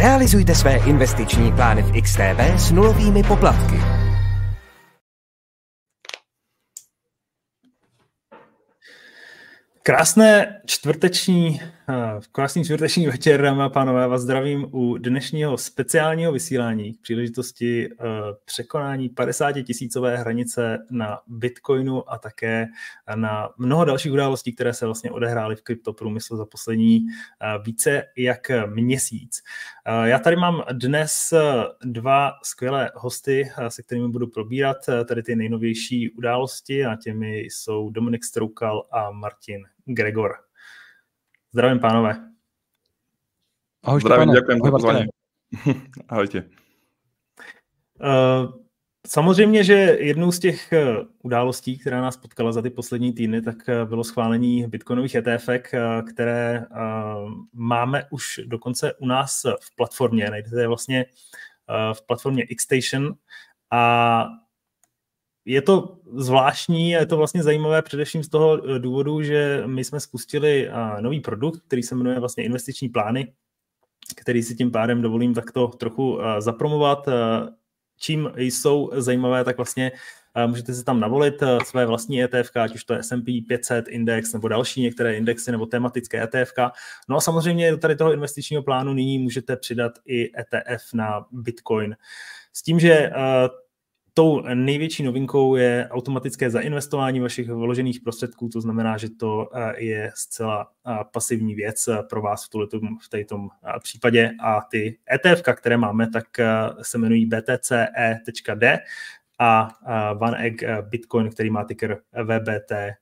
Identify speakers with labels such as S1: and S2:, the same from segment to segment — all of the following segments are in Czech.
S1: Realizujte své investiční plány v XTB s nulovými poplatky.
S2: Krásné čtvrteční, krásný čtvrteční večer, dámy a pánové, vás zdravím u dnešního speciálního vysílání k příležitosti eh, překonání 50 tisícové hranice na Bitcoinu a také na mnoho dalších událostí, které se vlastně odehrály v kryptoprůmyslu za poslední eh, více jak měsíc. Já tady mám dnes dva skvělé hosty, se kterými budu probírat tady ty nejnovější události a těmi jsou Dominik Stroukal a Martin Gregor. Zdravím, pánové.
S3: Ahoj, Zdravím, děkuji za pozvání. Ahojte.
S2: Uh, Samozřejmě, že jednou z těch eh, událostí, která nás potkala za ty poslední týdny, tak eh, bylo schválení bitcoinových ETF, které máme už dokonce u nás v platformě. Najdete je vlastně v platformě Xstation a je to zvláštní a je to vlastně zajímavé především z toho eh, důvodu, že my jsme spustili eh, nový produkt, který se jmenuje vlastně investiční plány, který si tím pádem dovolím takto trochu eh, zapromovat. Čím jsou zajímavé, tak vlastně můžete si tam navolit své vlastní ETF, ať už to je S&P 500 index nebo další některé indexy nebo tematické ETF. No a samozřejmě do tady toho investičního plánu nyní můžete přidat i ETF na Bitcoin. S tím, že Tou největší novinkou je automatické zainvestování vašich vložených prostředků, to znamená, že to eh, je zcela eh, pasivní věc eh, pro vás v, tuhletom, v této případě a ty ETF, které máme, tak se jmenují btce.d a One Egg Bitcoin, který má ticker vbtc.d.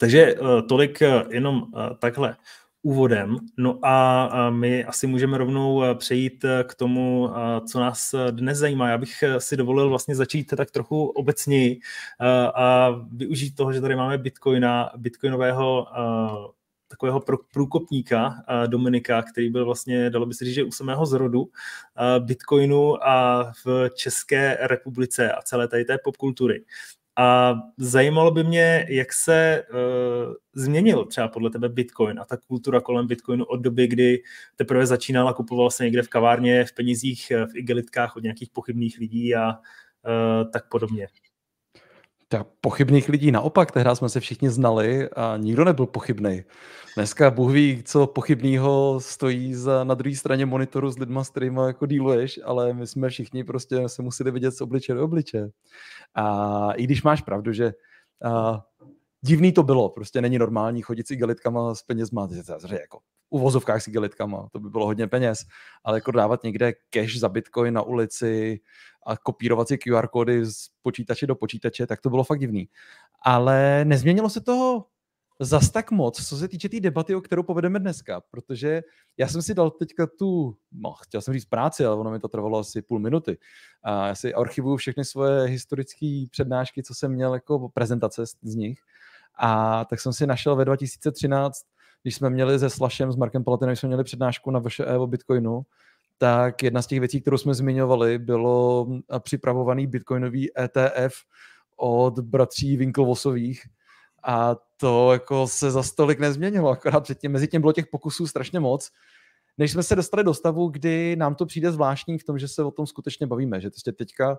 S2: Takže tolik jenom takhle úvodem. No a my asi můžeme rovnou eh, přejít eh, k tomu, eh, co nás dnes zajímá. Já bych si dovolil vlastně začít tak trochu obecněji a využít toho, že tady máme Bitcoina, bitcoinového takového průkopníka Dominika, který byl vlastně, dalo by se říct, že u samého zrodu Bitcoinu a v České republice a celé tady té popkultury. A zajímalo by mě, jak se uh, změnil třeba podle tebe Bitcoin a ta kultura kolem Bitcoinu od doby, kdy teprve začínal a kupoval se někde v kavárně, v penězích, eh, v igelitkách od nějakých pochybných lidí a uh, tak podobně.
S4: Tak pochybných lidí naopak, tehdy jsme se všichni znali a nikdo nebyl pochybný. Dneska Bůh ví, co pochybného stojí za, na druhé straně monitoru s lidma, s kterými jako díluješ, ale my jsme všichni prostě se museli vidět z obliče do obliče. A i když máš pravdu, že uh, divný to bylo, prostě není normální chodit s igelitkama s penězma, jako v uvozovkách s igelitkama, to by bylo hodně peněz, ale jako dávat někde cash za bitcoin na ulici a kopírovat si QR kódy z počítače do počítače, tak to bylo fakt divný. Ale nezměnilo se toho zas tak moc, co se týče té tý debaty, o kterou povedeme dneska, protože já jsem si dal teďka tu, no, chtěl jsem říct práci, ale ono mi to trvalo asi půl minuty. A já si archivuju všechny svoje historické přednášky, co jsem měl jako prezentace z nich. A tak jsem si našel ve 2013, když jsme měli se Slashem, s Markem Palatinem, jsme měli přednášku na VŠE o Bitcoinu, tak jedna z těch věcí, kterou jsme zmiňovali, bylo připravovaný bitcoinový ETF od bratří Winklevosových, a to jako se za stolik nezměnilo, akorát předtím, mezi tím bylo těch pokusů strašně moc, než jsme se dostali do stavu, kdy nám to přijde zvláštní v tom, že se o tom skutečně bavíme, že prostě teďka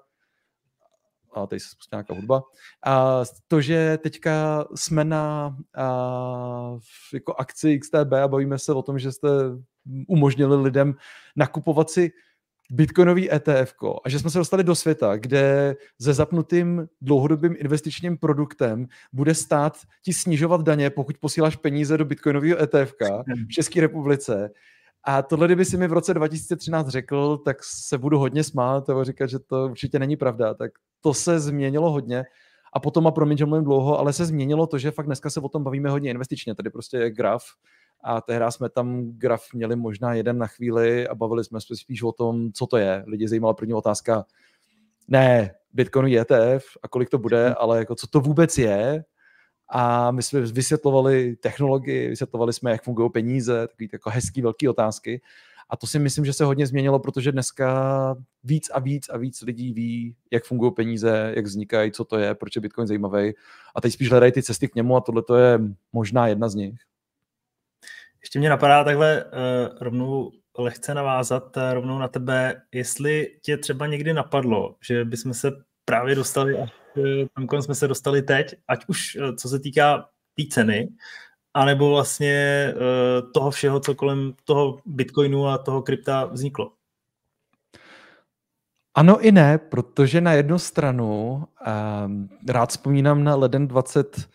S4: a tady se spustí nějaká hudba, a to, že teďka jsme na a, jako akci XTB a bavíme se o tom, že jste umožnili lidem nakupovat si bitcoinový ETF a že jsme se dostali do světa, kde se zapnutým dlouhodobým investičním produktem bude stát ti snižovat daně, pokud posíláš peníze do bitcoinového ETF v České republice. A tohle, kdyby si mi v roce 2013 řekl, tak se budu hodně smát a říkat, že to určitě není pravda. Tak to se změnilo hodně. A potom, a promiň, že mluvím dlouho, ale se změnilo to, že fakt dneska se o tom bavíme hodně investičně. Tady prostě je graf, a tehdy jsme tam graf měli možná jeden na chvíli a bavili jsme se spíš o tom, co to je. Lidi zajímala první otázka, ne, Bitcoin je ETF a kolik to bude, ale jako co to vůbec je. A my jsme vysvětlovali technologii, vysvětlovali jsme, jak fungují peníze, takové jako hezký, velké otázky. A to si myslím, že se hodně změnilo, protože dneska víc a víc a víc lidí ví, jak fungují peníze, jak vznikají, co to je, proč je Bitcoin zajímavý. A teď spíš hledají ty cesty k němu a tohle je možná jedna z nich.
S2: Ještě mě napadá takhle uh, rovnou lehce navázat uh, rovnou na tebe, jestli tě třeba někdy napadlo, že bychom se právě dostali, tam konec jsme se dostali teď, ať už uh, co se týká té tý ceny, anebo vlastně uh, toho všeho, co kolem toho Bitcoinu a toho krypta vzniklo.
S4: Ano i ne, protože na jednu stranu um, rád vzpomínám na leden 20,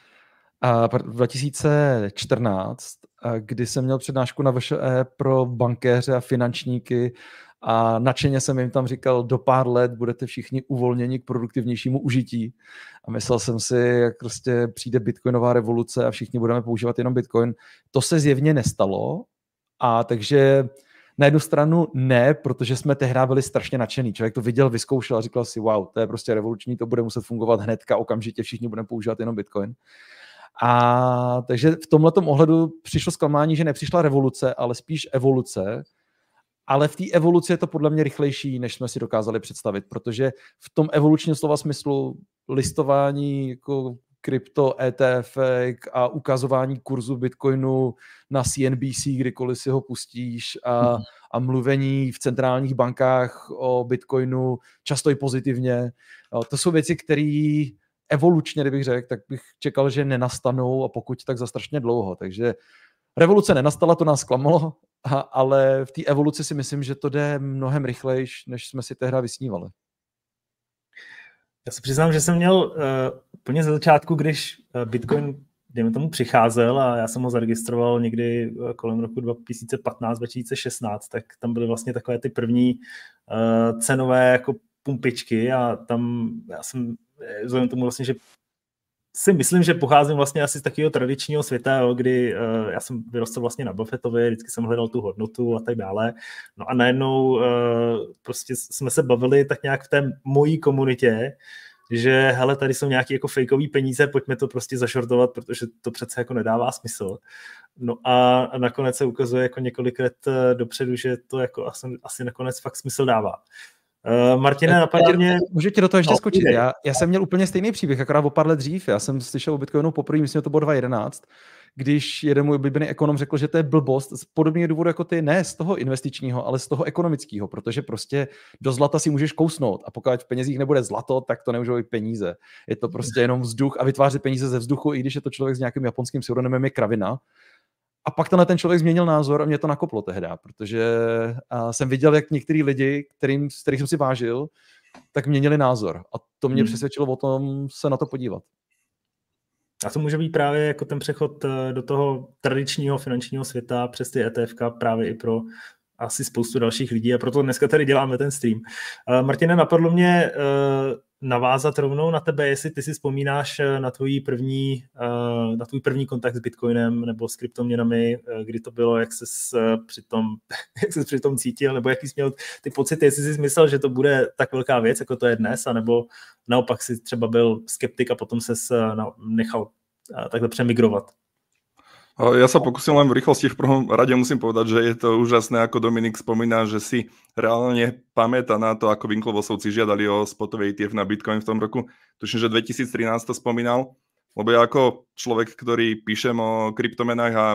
S4: uh, 2014, uh, kdy jsem měl přednášku na VŠE pro bankéře a finančníky a nadšeně jsem jim tam říkal, do pár let budete všichni uvolněni k produktivnějšímu užití. A myslel jsem si, jak prostě přijde bitcoinová revoluce a všichni budeme používat jenom bitcoin. To se zjevně nestalo a takže na jednu stranu ne, protože jsme tehdy byli strašně nadšený. Člověk to viděl, vyzkoušel a říkal si, wow, to je prostě revoluční, to bude muset fungovat hnedka, okamžitě všichni budeme používat jenom Bitcoin. A takže v tomhle ohledu přišlo zklamání, že nepřišla revoluce, ale spíš evoluce. Ale v té evoluci je to podle mě rychlejší, než jsme si dokázali představit, protože v tom evolučním slova smyslu listování jako krypto, ETF a ukazování kurzu Bitcoinu na CNBC, kdykoliv si ho pustíš a, mhm. a mluvení v centrálních bankách o Bitcoinu, často i pozitivně. To jsou věci, které evolučně, kdybych řekl, tak bych čekal, že nenastanou a pokud tak za strašně dlouho. Takže revoluce nenastala, to nás klamalo, ale v té evoluci si myslím, že to jde mnohem rychlejš, než jsme si tehdy vysnívali.
S2: Já se přiznám, že jsem měl uh, úplně ze začátku, když uh, Bitcoin, dejme tomu, přicházel a já jsem ho zaregistroval někdy uh, kolem roku 2015-2016, tak tam byly vlastně takové ty první uh, cenové jako pumpičky a tam já jsem, vzhledem tomu vlastně, že si myslím, že pocházím vlastně asi z takového tradičního světa, jo, kdy uh, já jsem vyrostl vlastně na Buffettovi, vždycky jsem hledal tu hodnotu a tak dále. No a najednou uh, prostě jsme se bavili tak nějak v té mojí komunitě, že hele, tady jsou nějaké jako fejkové peníze, pojďme to prostě zašortovat, protože to přece jako nedává smysl. No a nakonec se ukazuje jako několik let eh, dopředu, že to jako asi, asi nakonec fakt smysl dává. Uh, Martina, napadá mě...
S4: Můžu ti do toho ještě no, skočit. Já, já jsem měl úplně stejný příběh, akorát o pár let dřív. Já jsem slyšel o Bitcoinu poprvé, myslím, že to bylo 2011, když jeden můj oblíbený ekonom řekl, že to je blbost z podobného důvodu jako ty, ne z toho investičního, ale z toho ekonomického, protože prostě do zlata si můžeš kousnout a pokud v penězích nebude zlato, tak to nemůžou být peníze. Je to prostě jenom vzduch a vytvářet peníze ze vzduchu, i když je to člověk s nějakým japonským pseudonymem je kravina. A pak tenhle ten člověk změnil názor a mě to nakoplo tehdy, protože jsem viděl, jak některý lidi, kterým, z kterých jsem si vážil, tak měnili názor. A to mě hmm. přesvědčilo o tom se na to podívat.
S2: A to může být právě jako ten přechod eh, do toho tradičního finančního světa přes ty ETF právě i pro asi spoustu dalších lidí a proto dneska tady děláme ten stream. Uh, Martine, napadlo mě uh, navázat rovnou na tebe, jestli ty si vzpomínáš na tvůj první, uh, na tvůj první kontakt s Bitcoinem nebo s kryptoměnami, uh, kdy to bylo, jak ses přitom, jak ses přitom cítil, nebo jaký jsi měl ty pocity, jestli jsi myslel, že to bude tak velká věc, jako to je dnes, anebo naopak si třeba byl skeptik a potom ses nechal takhle přemigrovat.
S3: Ja sa pokúsim len v rýchlosti. V prvom rade musím povedať, že je to úžasné, ako Dominik spomína, že si reálne pamätá na to, ako Winklovosovci žiadali o spotový ETF na Bitcoin v tom roku. Tuším, že 2013 to spomínal. Lebo ja ako človek, ktorý píšem o kryptomenách a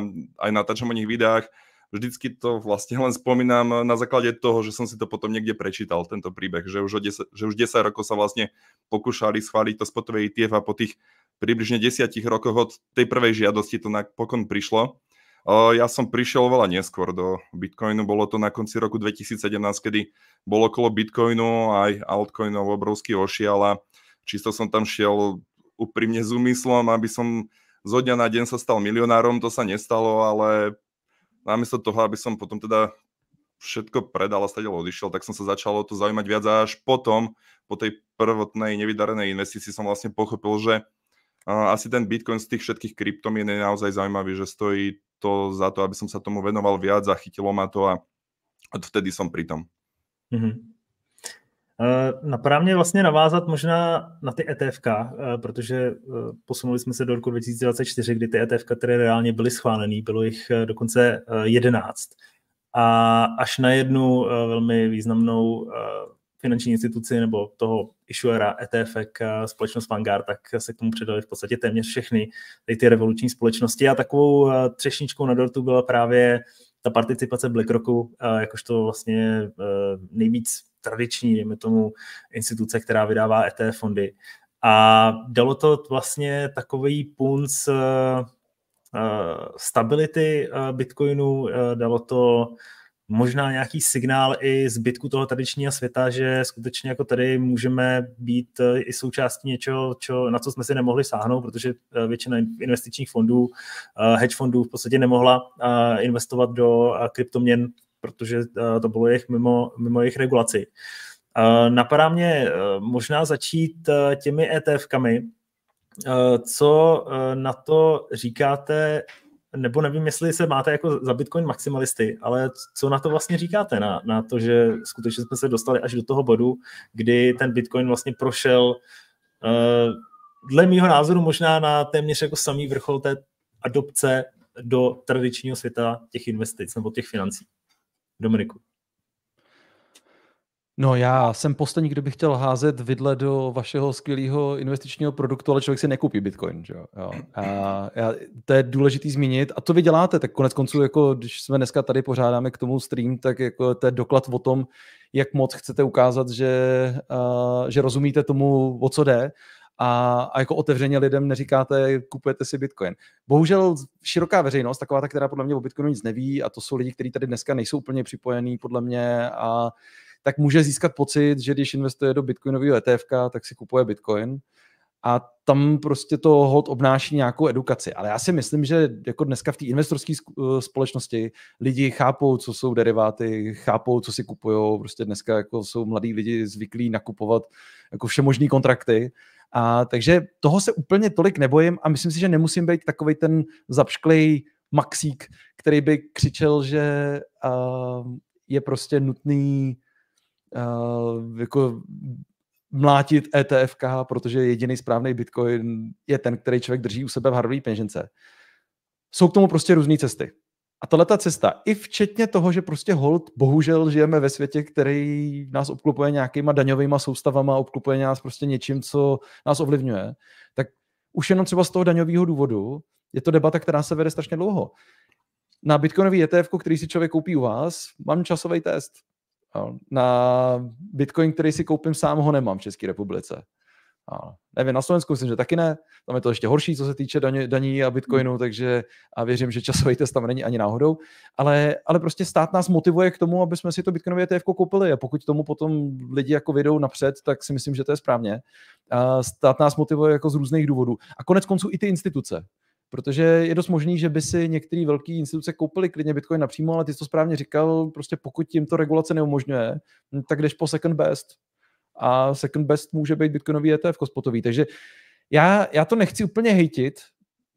S3: aj natáčam o nich videách, vždycky to vlastne len spomínam na základe toho, že som si to potom niekde prečítal, tento príbeh, že už, 10, že už 10 rokov sa vlastne pokúšali schváliť to spotové ETF a po tých približne desiatich rokoch od tej prvej žiadosti to napokon prišlo. Ja som prišiel oveľa neskôr do Bitcoinu, bolo to na konci roku 2017, kedy bolo okolo Bitcoinu aj altcoinov obrovský ošial a čisto som tam šiel úprimne s úmyslom, aby som zo dňa na deň sa stal milionárom, to sa nestalo, ale namiesto toho, aby som potom teda všetko predal a stadiaľ odišiel, tak som sa začal o to zaujímať viac a až potom, po tej prvotnej nevydarenej investícii som vlastne pochopil, že asi ten Bitcoin z tých všetkých kryptomien je naozaj zaujímavý, že stojí to za to, aby som sa tomu venoval viac, zachytilo ma to a odvtedy som pri tom.
S2: Mm-hmm. Uh, napadá mě vlastně navázat možná na ty ETF, uh, protože uh, posunuli jsme se do roku 2024, kdy ty ETF, které reálně byly schválené, bylo jich dokonce uh, 11. A až na jednu velmi významnou finanční instituci nebo toho issuera ETF, společnost Vanguard, tak se k tomu přidali v podstatě téměř všechny ty revoluční společnosti a takovou třešničkou na dortu byla právě ta participace BlackRocku, jakožto vlastně nejvíc tradiční, dejme tomu, instituce, která vydává ETF fondy. A dalo to vlastně takový punc stability Bitcoinu, dalo to možná nějaký signál i zbytku toho tradičního světa, že skutečně jako tady můžeme být i součástí něčeho, čo, na co jsme si nemohli sáhnout, protože většina investičních fondů, hedge fondů v podstatě nemohla investovat do kryptoměn, protože to bylo jejich mimo, mimo jejich regulaci. Napadá mě možná začít těmi ETF-kami. Co na to říkáte nebo nevím, jestli se máte jako za Bitcoin maximalisty, ale co na to vlastně říkáte, na, na to, že skutečně jsme se dostali až do toho bodu, kdy ten Bitcoin vlastně prošel dle mýho názoru možná na téměř jako samý vrchol té adopce do tradičního světa těch investic nebo těch financí. Dominiku.
S4: No já jsem poslední, kdo by chtěl házet vidle do vašeho skvělého investičního produktu, ale člověk si nekoupí Bitcoin. Že jo? A já, to je důležitý zmínit. A to vy děláte, tak konec konců, jako když jsme dneska tady pořádáme k tomu stream, tak jako to je doklad o tom, jak moc chcete ukázat, že, a, že rozumíte tomu, o co jde. A, a jako otevřeně lidem neříkáte, kupujete si Bitcoin. Bohužel široká veřejnost, taková ta, která podle mě o Bitcoinu nic neví, a to jsou lidi, kteří tady dneska nejsou úplně připojení, podle mě, a tak může získat pocit, že když investuje do bitcoinového ETF, tak si kupuje bitcoin a tam prostě to hod obnáší nějakou edukaci. Ale já si myslím, že jako dneska v té investorské eh, společnosti lidi chápou, co jsou deriváty, chápou, co si kupují. Prostě dneska jako jsou mladí lidi zvyklí nakupovat jako všemožný kontrakty. A takže toho se úplně tolik nebojím a myslím si, že nemusím být takový ten zapšklej maxík, který by křičel, že uh, je prostě nutný uh, jako mlátit ETFK, protože jediný správný Bitcoin je ten, který člověk drží u sebe v hardware peněžence. Jsou k tomu prostě různé cesty. A tahle ta cesta, i včetně toho, že prostě hold, bohužel žijeme ve světě, který nás obklopuje nějakýma daňovými soustavama, obklopuje nás prostě něčím, co nás ovlivňuje, tak už jenom třeba z toho daňového důvodu je to debata, která se vede strašně dlouho. Na bitcoinový ETF, který si člověk koupí u vás, mám časový test. Na Bitcoin, který si koupím sám, ho nemám v České republice. A nevím, na Slovensku myslím, že taky ne. Tam je to ještě horší, co se týče daní, daní a bitcoinu, hmm. takže a věřím, že časový test tam není ani náhodou. Ale, ale prostě stát nás motivuje k tomu, aby jsme si to bitcoinové ETF koupili a pokud tomu potom lidi jako vyjdou napřed, tak si myslím, že to je správně. A stát nás motivuje jako z různých důvodů. A konec konců i ty instituce. Protože je dost možný, že by si některé velké instituce koupily klidně Bitcoin napřímo, ale ty jsi to správně říkal, prostě pokud tím to regulace neumožňuje, tak jdeš po second best. A second best může být Bitcoinový ETF spotový. Takže já, já to nechci úplně hejtit,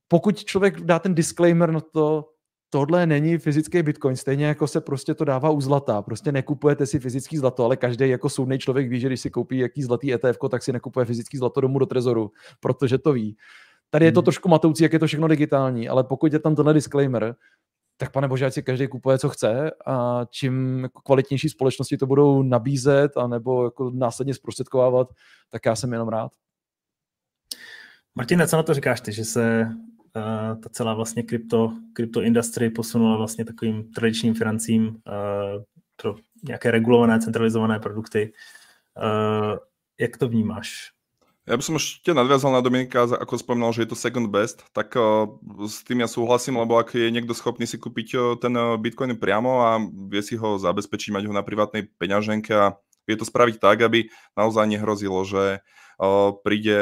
S4: pokud člověk dá ten disclaimer na to, tohle není fyzický bitcoin, stejně jako se prostě to dává u zlata. Prostě nekupujete si fyzický zlato, ale každý jako soudný člověk ví, že když si koupí jaký zlatý ETF, tak si nekupuje fyzický zlato domů do trezoru, protože to ví. Tady je to hmm. trošku matoucí, jak je to všechno digitální, ale pokud je tam tenhle disclaimer, tak pane bože, ať si každý kupuje, co chce a čím jako kvalitnější společnosti to budou nabízet a nebo jako následně zprostředkovávat, tak já jsem jenom rád.
S2: Martin, co na to říkáš ty, že se uh, ta celá vlastně krypto, krypto industry posunula vlastně takovým tradičním financím uh, pro nějaké regulované, centralizované produkty. Uh, jak to vnímáš?
S3: Ja by som ešte nadviazal na Dominika, ako spomínal, že je to second best, tak uh, s tým ja súhlasím, lebo ak je niekto schopný si kúpiť uh, ten uh, Bitcoin priamo a vie si ho zabezpečiť, mať ho na privátnej peňaženke a vie to spraviť tak, aby naozaj nehrozilo, že príde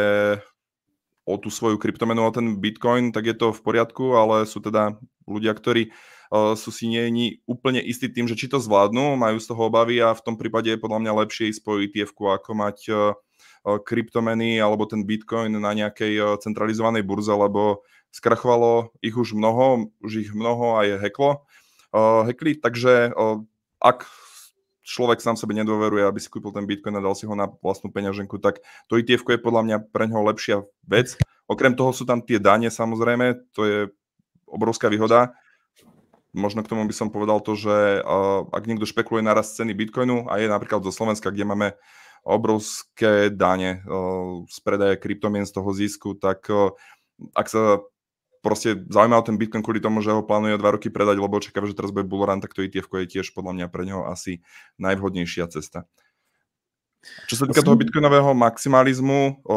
S3: o tú svoju kryptomenu, o ten Bitcoin, tak je to v poriadku, ale sú teda ľudia, ktorí sú si nie úplne istí tým, že či to zvládnu, majú z toho obavy a v tom prípade je podľa mňa lepšie ísť po etf ako mať kryptomeny alebo ten Bitcoin na nejakej centralizovanej burze, lebo skrachovalo ich už mnoho, už ich mnoho aj heklo, hekli, takže ak človek sám sebe nedôveruje, aby si kúpil ten Bitcoin a dal si ho na vlastnú peňaženku, tak to etf je podľa mňa pre neho lepšia vec. Okrem toho sú tam tie dane samozrejme, to je obrovská výhoda. možno k tomu by som povedal to, že ak niekto špekuluje na ceny Bitcoinu a je napríklad zo Slovenska, kde máme obrovské dane z predaje kryptomien z toho zisku, tak ak sa proste zaujíma o ten Bitcoin kvôli tomu, že ho plánuje dva roky predať, lebo očakáva, že teraz bude bullrun, tak to ETF je tiež podľa mňa pre neho asi najvhodnejšia cesta. Čo sa týka toho bitcoinového maximalizmu, o,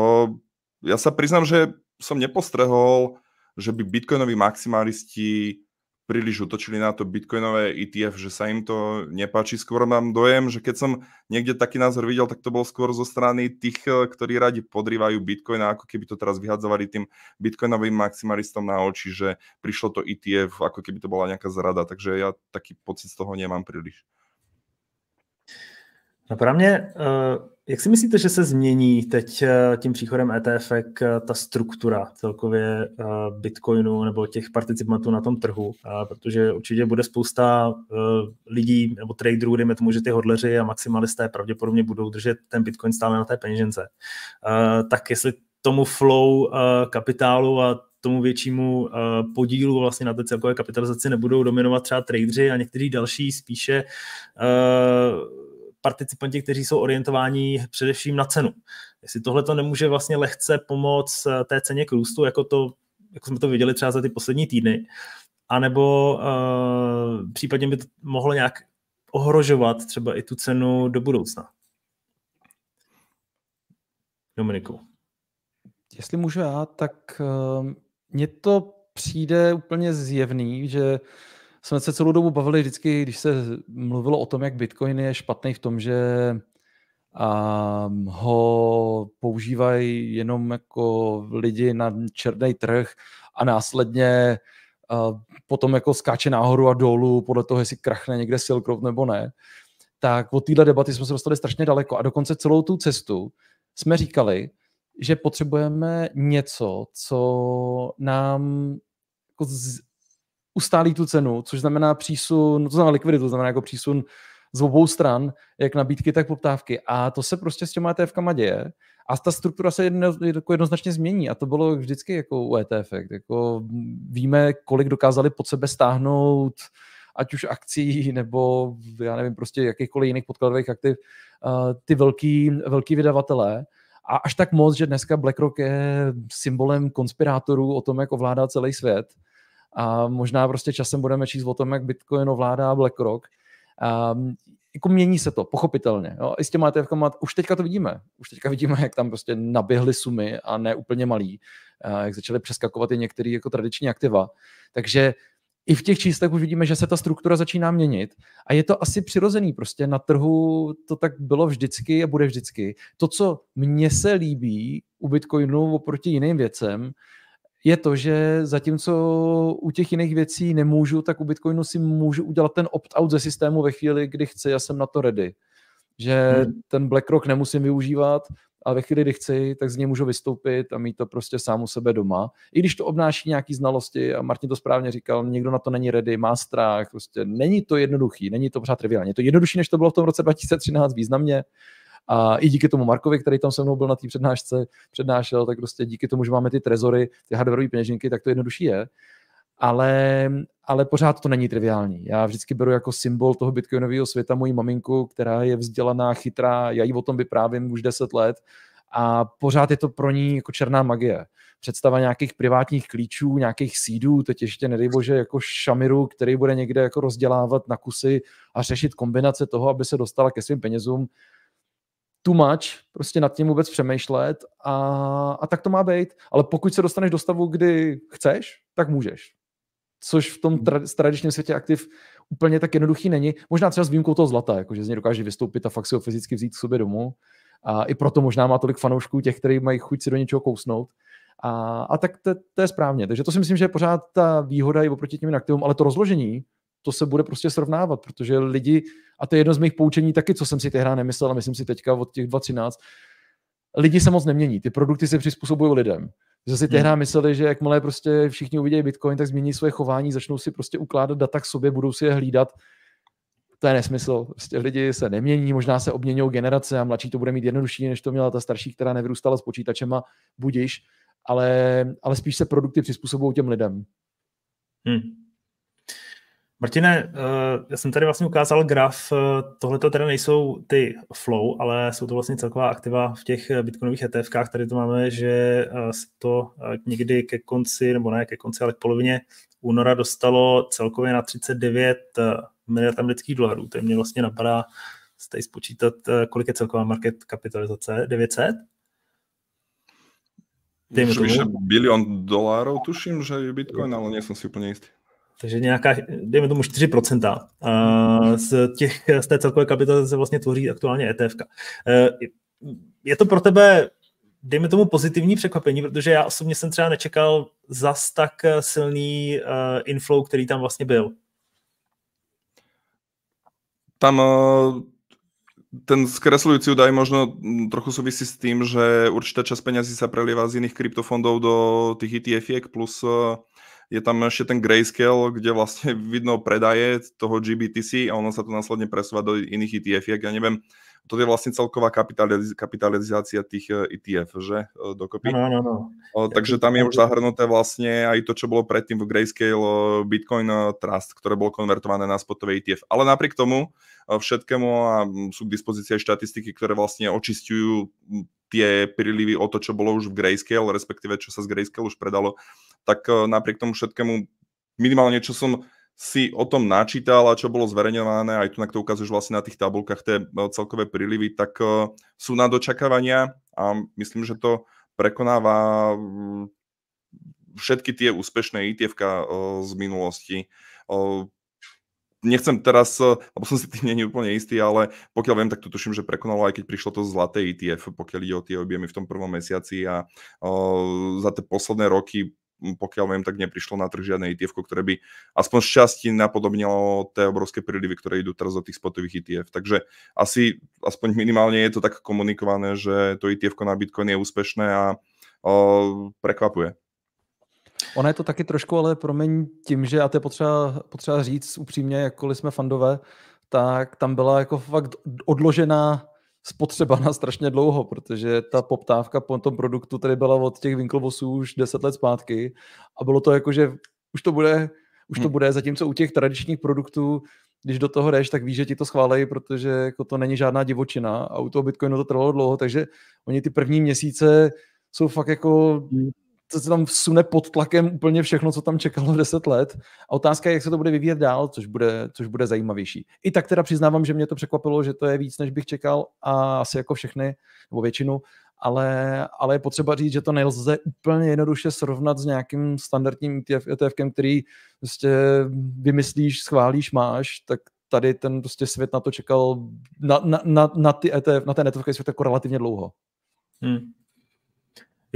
S3: ja sa priznám, že som nepostrehol, že by bitcoinoví maximalisti príliš utočili na to bitcoinové ETF, že sa im to nepáči. Skôr mám dojem, že keď som niekde taký názor videl, tak to bol skôr zo strany tých, eh, ktorí radi podrývajú bitcoin a ako keby to teraz vyhadzovali tým bitcoinovým maximalistom na oči, že prišlo to ETF, ako keby to bola nejaká zrada. Takže ja taký pocit z toho nemám príliš.
S2: Napadá mě, jak si myslíte, že se změní teď eh, tím příchodem ETF eh, ta struktura celkově eh, Bitcoinu nebo těch participantů na tom trhu? Protože určitě bude spousta lidí nebo traderů, dejme tomu, že ty hodleři a maximalisté pravděpodobně budou držet ten Bitcoin stále na té peněžence. Tak jestli tomu flow kapitálu a tomu většímu podílu vlastně na té celkové kapitalizaci nebudou dominovat třeba tradeři a někteří další spíše participanti, kteří jsou orientováni především na cenu. Jestli tohle to nemůže vlastně lehce pomoct eh, té ceně k růstu, jako, to, jako jsme to viděli třeba za ty poslední týdny, anebo uh, případně by to mohlo nějak ohrožovat třeba i tu cenu do budoucna. Dominiku.
S4: Jestli můžu já, tak uh, mně to přijde úplně zjevný, že jsme se celou dobu bavili vždycky, když se mluvilo o tom, jak Bitcoin je špatný v tom, že um, ho používají jenom jako lidi na černý trh a následně uh, potom jako skáče nahoru a dolů podle toho, jestli krachne někde Silk Road nebo ne, tak od téhle debaty jsme se dostali strašně daleko a dokonce celou tu cestu jsme říkali, že potřebujeme něco, co nám jako z, ustálí tu cenu, což znamená přísun, to znamená likviditu, to znamená jako přísun z obou stran, jak nabídky, tak poptávky. A to se prostě s těma ETFkama děje. A ta struktura se jedno, jako jednoznačně změní. A to bylo vždycky jako u ETF. Jako víme, kolik dokázali pod sebe stáhnout ať už akcí nebo já nevím, prostě jakýchkoliv jiných podkladových aktiv, ty velký, velký vydavatelé. A až tak moc, že dneska BlackRock je symbolem konspirátorů o tom, jak ovládá celý svět a možná prostě časem budeme číst o tom, jak Bitcoin ovládá BlackRock. A jako mění se to, pochopitelně. Jo. I s těma etf už teďka to vidíme. Už teďka vidíme, jak tam prostě naběhly sumy a ne úplně malý, a jak začaly přeskakovat i některé jako tradiční aktiva. Takže i v těch číslech už vidíme, že se ta struktura začíná měnit a je to asi přirozený. Prostě na trhu to tak bylo vždycky a bude vždycky. To, co mně se líbí u Bitcoinu oproti jiným věcem, je to, že zatímco u těch jiných věcí nemůžu, tak u Bitcoinu si můžu udělat ten opt-out ze systému ve chvíli, kdy chci, já jsem na to ready. Že hmm. ten BlackRock nemusím využívat, ale ve chvíli, kdy chci, tak z něj můžu vystoupit a mít to prostě sám u sebe doma. I když to obnáší nějaký znalosti, a Martin to správně říkal, někdo na to není ready, má strach, prostě není to jednoduchý, není to pořád triviální. Je to jednodušší, než to bylo v tom roce 2013 významně, a i díky tomu Markovi, který tam se mnou byl na té přednášce, přednášel, tak prostě díky tomu, že máme ty trezory, ty hardwareové peněženky, tak to jednodušší je. Ale, ale pořád to není triviální. Já vždycky beru jako symbol toho bitcoinového světa moji maminku, která je vzdělaná, chytrá, já jí o tom vyprávím už 10 let a pořád je to pro ní jako černá magie. Představa nějakých privátních klíčů, nějakých sídů, teď ještě nedej bože jako šamiru, který bude někde jako rozdělávat na kusy a řešit kombinace toho, aby se dostala ke svým penězům, too much, prostě nad tím vůbec přemýšlet a, a tak to má být. Ale pokud se dostaneš do stavu, kdy chceš, tak můžeš. Což v tom hmm. tra- tradičním světě aktiv úplně tak jednoduchý není. Možná třeba s výjimkou toho zlata, jako že z něj dokáže vystoupit a fakt si ho fyzicky vzít k sobě domů. A i proto možná má tolik fanoušků těch, kteří mají chuť si do něčeho kousnout. A, a tak to, to je správně. Takže to si myslím, že je pořád ta výhoda i oproti těm aktivům, ale to rozložení to se bude prostě srovnávat, protože lidi, a to je jedno z mých poučení taky, co jsem si tehdy nemyslel, a myslím si teďka od těch 2013, lidi se moc nemění, ty produkty se přizpůsobují lidem. Že si hmm. tehdy mysleli, že jakmile prostě všichni uvidějí Bitcoin, tak změní své chování, začnou si prostě ukládat data k sobě, budou si je hlídat. To je nesmysl. Prostě lidi se nemění, možná se obměňují generace a mladší to bude mít jednodušší, než to měla ta starší, která nevyrůstala s počítačema, budíš, ale, ale spíš se produkty přizpůsobují těm lidem.
S2: Hmm. Martine, já jsem tady vlastně ukázal graf, tohle to teda nejsou ty flow, ale jsou to vlastně celková aktiva v těch bitcoinových ETF. Tady to máme, že se to někdy ke konci, nebo ne ke konci, ale k polovině února dostalo celkově na 39 miliard amerických dolarů. To mě vlastně napadá tady spočítat, kolik je celková market kapitalizace, 900?
S3: Dejme tomu. bilion dolárů, tuším, že je Bitcoin, ale nejsem si úplně jistý.
S2: Takže nějaká, dejme tomu 4% z, těch, z té celkové kapitalizace vlastně tvoří aktuálně ETF. Je to pro tebe, dejme tomu pozitivní překvapení, protože já osobně jsem třeba nečekal zas tak silný inflow, který tam vlastně byl.
S3: Tam ten skresľujúci údaj možno trochu súvisí s tým, že určitá časť peňazí sa prelieva z iných kryptofondov do tých etf plus e, je tam ešte ten grayscale, kde vlastne vidno predaje toho GBTC a ono sa to následne presúva do iných etf Ja neviem, to je vlastne celková kapitaliz kapitalizácia tých ETF, že? E, dokopy.
S2: No, no, no.
S3: Takže tam je už zahrnuté vlastne aj to, čo bolo predtým v Grayscale Bitcoin Trust, ktoré bolo konvertované na spotové ETF. Ale napriek tomu všetkému a sú k dispozícii aj štatistiky, ktoré vlastne očistujú tie prílivy o to, čo bolo už v Grayscale, respektíve čo sa z Grayscale už predalo, tak napriek tomu všetkému minimálne, čo som si o tom načítal a čo bolo zverejňované, aj tu to ukazuješ vlastne na tých tabulkách tie e, celkové prílivy, tak uh, sú na dočakávania a myslím, že to prekonáva mm, všetky tie úspešné uh, e, z minulosti. Nechcem teraz, lebo som si tým není úplne istý, ale pokiaľ viem, tak to tuším, že prekonalo aj keď prišlo to zlaté ETF, pokiaľ ide o tie objemy v tom prvom mesiaci a za tie posledné roky pokiaľ viem, tak neprišlo na trh žiadne ETF, ktoré by aspoň z časti napodobnilo tie obrovské prílivy, ktoré idú teraz do tých spotových ETF. Takže asi aspoň minimálne je to tak komunikované, že to ETF na Bitcoin je úspešné a o, prekvapuje.
S4: Ono je to taky trošku, ale promiň tím, že a to je potřeba, potřeba říct upřímně, jakkoliv jsme fandové, tak tam byla jako fakt odložená spotřeba na strašně dlouho, protože ta poptávka po tom produktu tady byla od těch Winklevossů už 10 let zpátky a bylo to jako, že už to bude, už to hmm. bude, zatímco u těch tradičních produktů, když do toho jdeš, tak víš, že ti to schválejí, protože jako to není žádná divočina a u toho Bitcoinu to trvalo dlouho, takže oni ty první měsíce jsou fakt jako hmm to se tam sune pod tlakem úplně všechno, co tam čekalo 10 let. A otázka je, jak se to bude vyvíjet dál, což bude, což bude zajímavější. I tak teda přiznávám, že mě to překvapilo, že to je víc, než bych čekal a asi jako všechny, nebo většinu, ale, ale je potřeba říct, že to nelze úplně jednoduše srovnat s nějakým standardním ETF, ETFkem, který prostě vymyslíš, schválíš, máš, tak tady ten prostě svět na to čekal, na, na, na, na, ty ETF, na ten ETF svět jako relativně dlouho. Hmm.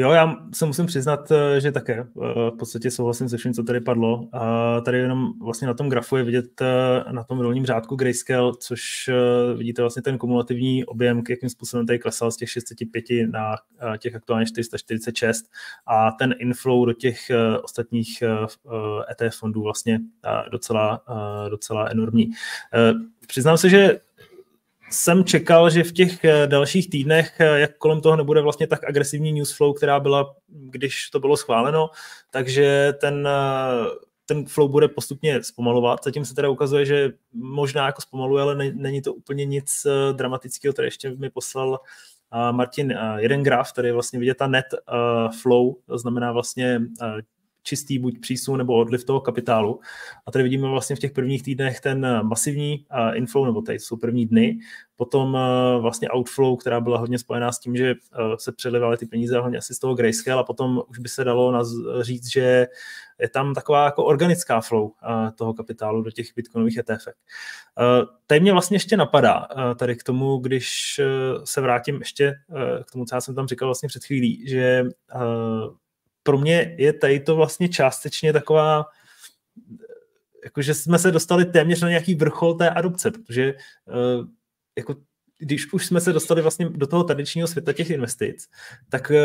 S2: Jo, já se musím přiznat, eh, že také eh, v podstatě souhlasím se vším, co tady padlo. A tady jenom vlastně na tom grafu je vidět eh, na tom dolním řádku Grayscale, což vidíte vlastně ten kumulativní objem, k jakým způsobem tady klesal z těch 605 na těch aktuálně 446 a ten inflow do těch ostatních ETF fondů vlastně docela, docela enormní. Přiznám se, že jsem čekal, že v těch eh, dalších týdnech, eh, jak kolem toho nebude vlastně tak agresivní newsflow, která byla, když to bylo schváleno, takže ten, eh, ten flow bude postupně zpomalovat. Zatím se teda ukazuje, že možná jako zpomaluje, ale není to úplně nic dramatického. Tady ještě mi poslal Martin jeden graf, tady je vlastně vidět ta net flow, to znamená vlastně čistý buď přísun nebo odliv toho kapitálu. A tady vidíme vlastně v těch prvních týdnech ten masivní inflow, nebo tady jsou první dny, potom vlastně outflow, která byla hodně spojená s tím, že se přelivaly ty peníze hlavně asi z toho grayscale a potom už by se dalo říct, že je tam taková jako organická flow toho kapitálu do těch bitcoinových ETF. Tady mě vlastně ještě napadá tady k tomu, když se vrátím ještě k tomu, co já jsem tam říkal vlastně před chvílí, že pro mě je tady to vlastně částečně taková, jakože jsme se dostali téměř na nějaký vrchol té adopce, protože uh, jako když už jsme se dostali vlastně do toho tradičního světa těch investic, tak uh,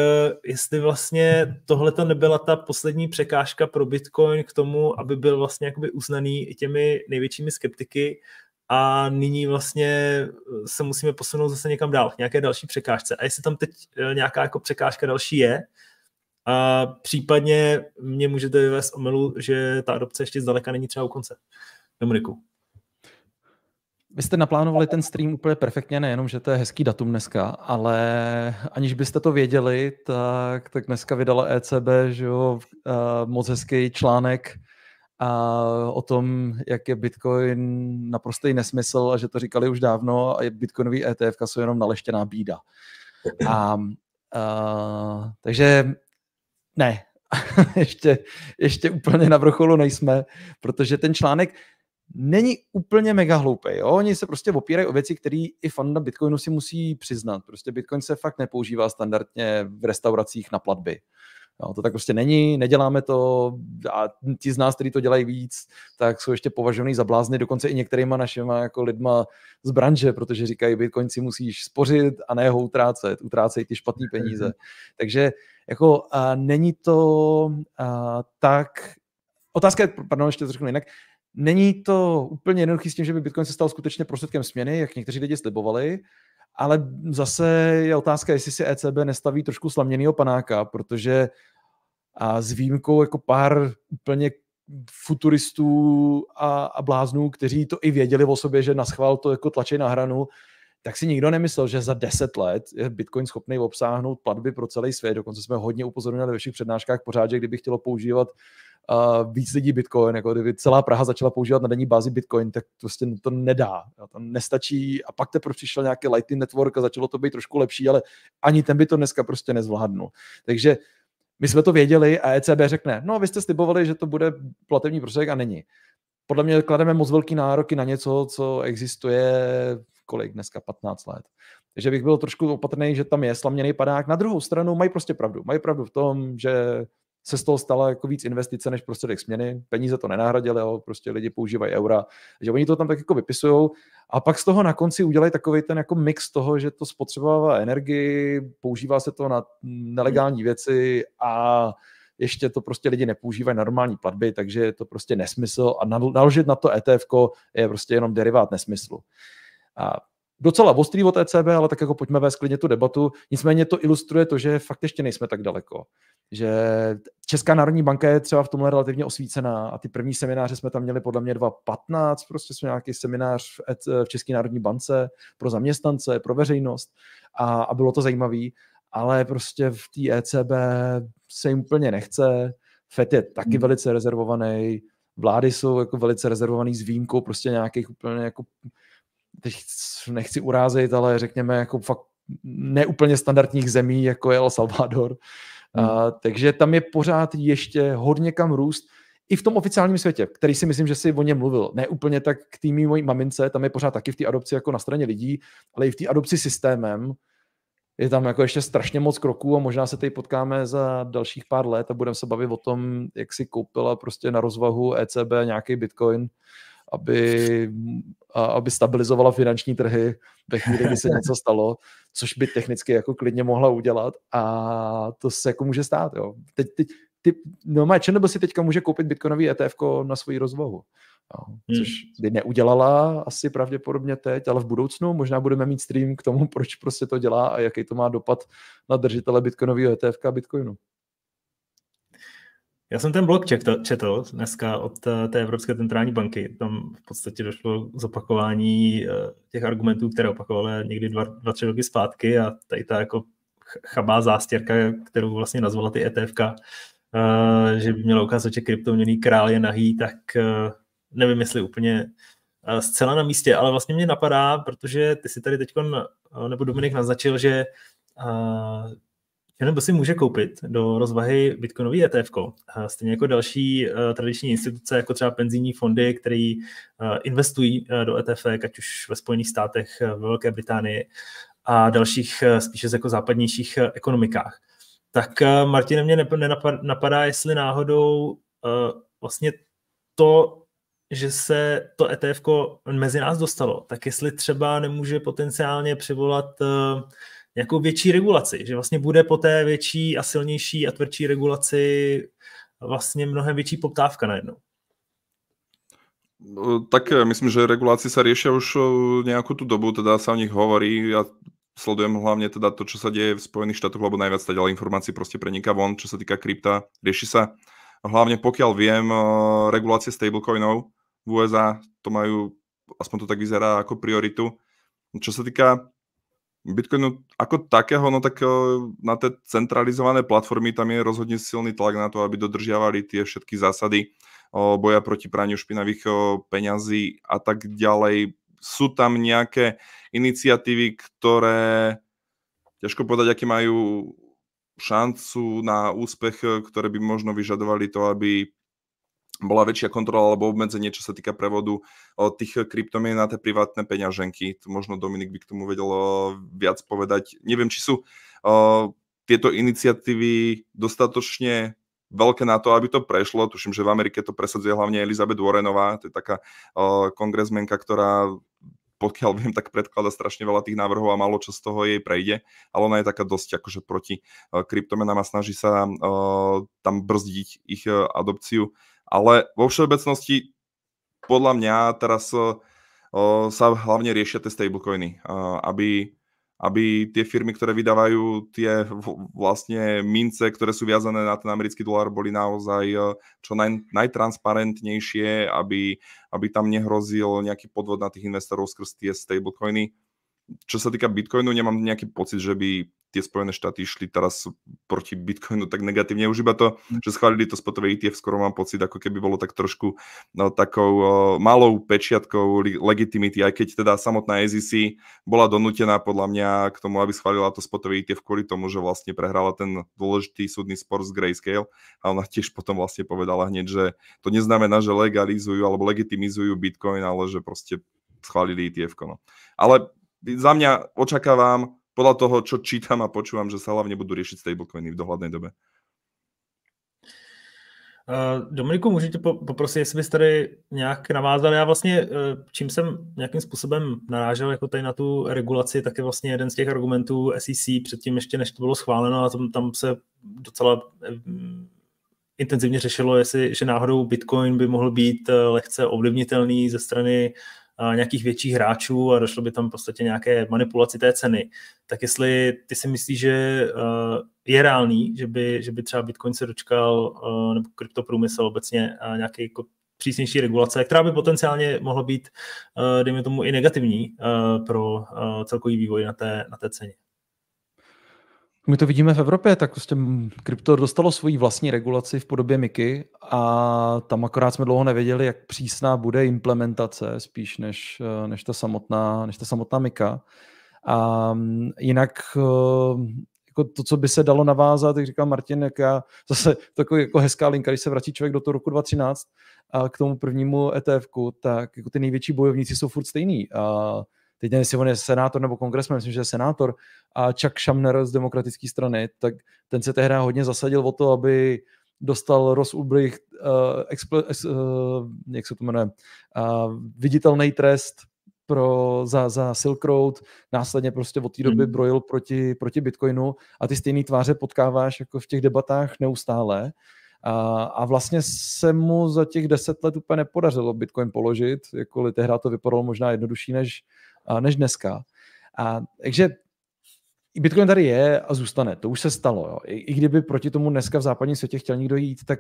S2: jestli vlastně tohle to nebyla ta poslední překážka pro Bitcoin k tomu, aby byl vlastně jakoby uznaný i těmi největšími skeptiky a nyní vlastně se musíme posunout zase někam dál, nějaké další překážce. A jestli tam teď nějaká jako překážka další je, a případně mě můžete vyvést omylu, že ta adopce ještě zdaleka není třeba u konce. Dominiku.
S4: Vy jste naplánovali ten stream úplně perfektně, nejenom, že to je hezký datum dneska, ale aniž byste to věděli, tak, tak dneska vydala ECB že jo, uh, moc hezký článek a o tom, jak je Bitcoin naprostý nesmysl a že to říkali už dávno a Bitcoinový ETF jsou jenom naleštěná bída. A, uh, takže ne, ještě, ještě úplně na vrcholu nejsme, protože ten článek není úplně mega hloupý. Jo? Oni se prostě opírají o věci, které i fanda Bitcoinu si musí přiznat. Prostě Bitcoin se fakt nepoužívá standardně v restauracích na platby. Jo, to tak prostě není, neděláme to a ti z nás, kteří to dělají víc, tak jsou ještě považovaný za blázny, dokonce i některýma našima jako lidma z branže, protože říkají, Bitcoin si musíš spořit a ne ho utrácet, utrácej ty špatné peníze. Takže jako a není to a, tak, otázka je, pardon, ještě to řeknu jinak, Není to úplně jednoduchý s tím, že by Bitcoin se stal skutečně prostředkem směny, jak někteří lidi slibovali, ale zase je otázka, jestli si ECB nestaví trošku slaměnýho panáka, protože a s výjimkou jako pár úplně futuristů a, a bláznů, kteří to i věděli o sobě, že na schvál to jako tlačí na hranu, tak si nikdo nemyslel, že za 10 let je Bitcoin schopný obsáhnout platby pro celý svět. Dokonce jsme hodně upozornili ve všech přednáškách pořád, že kdyby chtělo používat uh, víc lidí Bitcoin, jako kdyby celá Praha začala používat na denní bázi Bitcoin, tak to prostě to nedá. To nestačí a pak teprve přišel nějaký Lightning Network a začalo to být trošku lepší, ale ani ten by to dneska prostě nezvládnul. Takže my jsme to věděli a ECB řekne, no vy jste slibovali, že to bude platební prostředek a není. Podle mě klademe moc velký nároky na něco, co existuje kolik dneska, 15 let. Takže bych byl trošku opatrný, že tam je slaměný padák. Na druhou stranu mají prostě pravdu. Mají pravdu v tom, že se z toho stala jako víc investice než prostředek směny. Peníze to nenahradily, ale prostě lidi používají eura. že oni to tam tak jako vypisují a pak z toho na konci udělají takový ten jako mix toho, že to spotřebovává energii, používá se to na nelegální věci a ještě to prostě lidi nepoužívají normální platby, takže je to prostě nesmysl a naložit na to ETF je prostě jenom derivát nesmyslu. A docela ostrý od ECB, ale tak jako pojďme vést klidně tu debatu. Nicméně to ilustruje to, že fakt ještě nejsme tak daleko. Že Česká národní banka je třeba v tomhle relativně osvícená a ty první semináře jsme tam měli podle mě 2015, prostě jsme nějaký seminář v, v České národní bance pro zaměstnance, pro veřejnost a, a bylo to zajímavé, ale prostě v té ECB se jim úplně nechce, FED je taky hmm. velice rezervovaný, vlády jsou jako velice rezervovaný s výjimkou prostě nějakých úplně jako teď nechci urázit, ale řekněme jako fakt neúplně standardních zemí, jako je El Salvador. Hmm. A, takže tam je pořád ještě hodně kam růst, i v tom oficiálním světě, který si myslím, že si o něm mluvil. Ne úplně tak k týmí mojí mamince, tam je pořád taky v té adopci jako na straně lidí, ale i v té adopci systémem je tam jako ještě strašně moc kroků a možná se tady potkáme za dalších pár let a budeme se bavit o tom, jak si koupila prostě na rozvahu ECB nějaký bitcoin aby, aby stabilizovala finanční trhy ve chvíli, kdy se něco stalo, což by technicky jako klidně mohla udělat a to se jako může stát. Jo. Teď, teď, ty, no má nebo si teďka může koupit bitcoinový ETF na svoji rozvahu. Jo, což by neudělala asi pravděpodobně teď, ale v budoucnu možná budeme mít stream k tomu, proč prostě to dělá a jaký to má dopad na držitele bitcoinového ETF a bitcoinu.
S2: Já jsem ten blog četl, četl dneska od eh, té Evropské centrální banky. Tam v podstatě došlo k zopakování eh, těch argumentů, které opakovaly někdy dva, dva, tři roky zpátky a tady ta jako chabá zástěrka, kterou vlastně nazvala ty ETFK, eh, že by měla ukázat, že kryptoměný král je nahý, tak nevím, jestli úplně zcela na místě, ale vlastně mě napadá, protože ty si tady teď, nebo Dominik naznačil, že nebo si může koupit do rozvahy bitcoinový ETF, stejně jako další uh, tradiční instituce, jako třeba penzijní fondy, které uh, investují uh, do ETF, ať už ve Spojených státech, ve Velké Británii a dalších spíše jako západnějších ekonomikách. Tak Martine, mě nenapadá, jestli náhodou vlastně to, že se to ETF mezi nás dostalo, tak jestli třeba nemůže potenciálně přivolat nějakou větší regulaci, že vlastně bude po té větší a silnější a tvrdší regulaci vlastně mnohem větší poptávka najednou.
S3: Tak eh, myslím, že regulácie sa riešia už eh, nejakú tú dobu, teda sa o nich hovorí. Ja sledujem hlavne teda to, čo sa deje v Spojených štátoch, lebo najviac tá ďalej informácií proste preniká von, čo sa týka krypta. Rieši sa hlavne pokiaľ viem eh, regulácie stablecoinov, v USA to majú, aspoň to tak vyzerá ako prioritu. Čo sa týka Bitcoinu ako takého, no tak na tie centralizované platformy tam je rozhodne silný tlak na to, aby dodržiavali tie všetky zásady boja proti praniu špinavých peňazí a tak ďalej. Sú tam nejaké iniciatívy, ktoré ťažko povedať, aký majú šancu na úspech, ktoré by možno vyžadovali to, aby bola väčšia kontrola alebo obmedzenie, čo sa týka prevodu tých kryptomien na tie privátne peňaženky. To možno Dominik by k tomu vedel viac povedať. Neviem, či sú tieto iniciatívy dostatočne veľké na to, aby to prešlo. Tuším, že v Amerike to presadzuje hlavne Elizabeth Warrenová, to je taká kongresmenka, ktorá pokiaľ viem, tak predklada strašne veľa tých návrhov a málo čo z toho jej prejde, ale ona je taká dosť akože proti kryptomenám a snaží sa uh, tam brzdiť ich uh, adopciu ale vo všeobecnosti podľa mňa teraz uh, sa hlavne riešia tie stablecoiny, uh, aby, aby tie firmy, ktoré vydávajú tie vlastne mince, ktoré sú viazané na ten americký dolár, boli naozaj uh, čo naj, najtransparentnejšie, aby, aby tam nehrozil nejaký podvod na tých investorov skrz tie stablecoiny. Čo sa týka Bitcoinu, nemám nejaký pocit, že by tie Spojené štáty išli teraz proti Bitcoinu tak negatívne. Už iba to, hm. že schválili to spotové ETF, skoro mám pocit, ako keby bolo tak trošku no, takou uh, malou pečiatkou legitimity, aj keď teda samotná SEC bola donútená podľa mňa k tomu, aby schválila to spotové ETF kvôli tomu, že vlastne prehrala ten dôležitý súdny spor z Grayscale a ona tiež potom vlastne povedala hneď, že to neznamená, že legalizujú alebo legitimizujú Bitcoin, ale že proste schválili ETF. No. Ale za mňa očakávam podľa toho, čo čítam a počúvam, že sa hlavne budú riešiť stablecoiny v dohľadnej dobe.
S2: Uh, Dominiku, můžu tě poprosit, jestli bys tady nějak navázal. Já vlastně, uh, čím jsem nějakým způsobem narážel jako tady na tu regulaci, tak je vlastně jeden z těch argumentů SEC předtím ještě, než to bylo schváleno a tam, tam se docela um, intenzivně řešilo, jestli, že náhodou Bitcoin by mohl být lehce ovlivnitelný ze strany nějakých větších hráčů a došlo by tam v podstatě nějaké manipulaci té ceny. Tak jestli ty si myslíš, že je reálný, že by, že by třeba Bitcoin se dočkal, nebo kryptoprůmysl obecně nějaké jako přísnější regulace, která by potenciálně mohla být, dejme tomu, i negativní pro celkový vývoj na té, na té ceně.
S4: My to vidíme v Evropě, tak prostě krypto dostalo svoji vlastní regulaci v podobě MIKY a tam akorát jsme dlouho nevěděli, jak přísná bude implementace, spíš než, než, ta, samotná, než ta samotná MIKA. A jinak jako to, co by se dalo navázat, jak říkal Martin, jak já, zase takový jako hezká linka, když se vrací člověk do toho roku 2013 a k tomu prvnímu etf tak jako ty největší bojovníci jsou furt stejný. A teď nevím, jestli on je senátor nebo kongresmen, myslím, že je senátor, a Chuck Shamner z demokratické strany, tak ten se tehdy hodně zasadil o to, aby dostal Ross Ulbricht, uh, expl- uh, jak se to jmenuje, uh, viditelný trest pro, za, za Silk Road, následně prostě od té doby hmm. brojil proti, proti Bitcoinu a ty stejné tváře potkáváš jako v těch debatách neustále. A, a vlastně se mu za těch deset let úplně nepodařilo Bitcoin položit, jakkoliv tehdy to vypadalo možná jednodušší než, než dneska. A, takže Bitcoin tady je a zůstane. To už se stalo. Jo. I, I kdyby proti tomu dneska v západním světě chtěl někdo jít, tak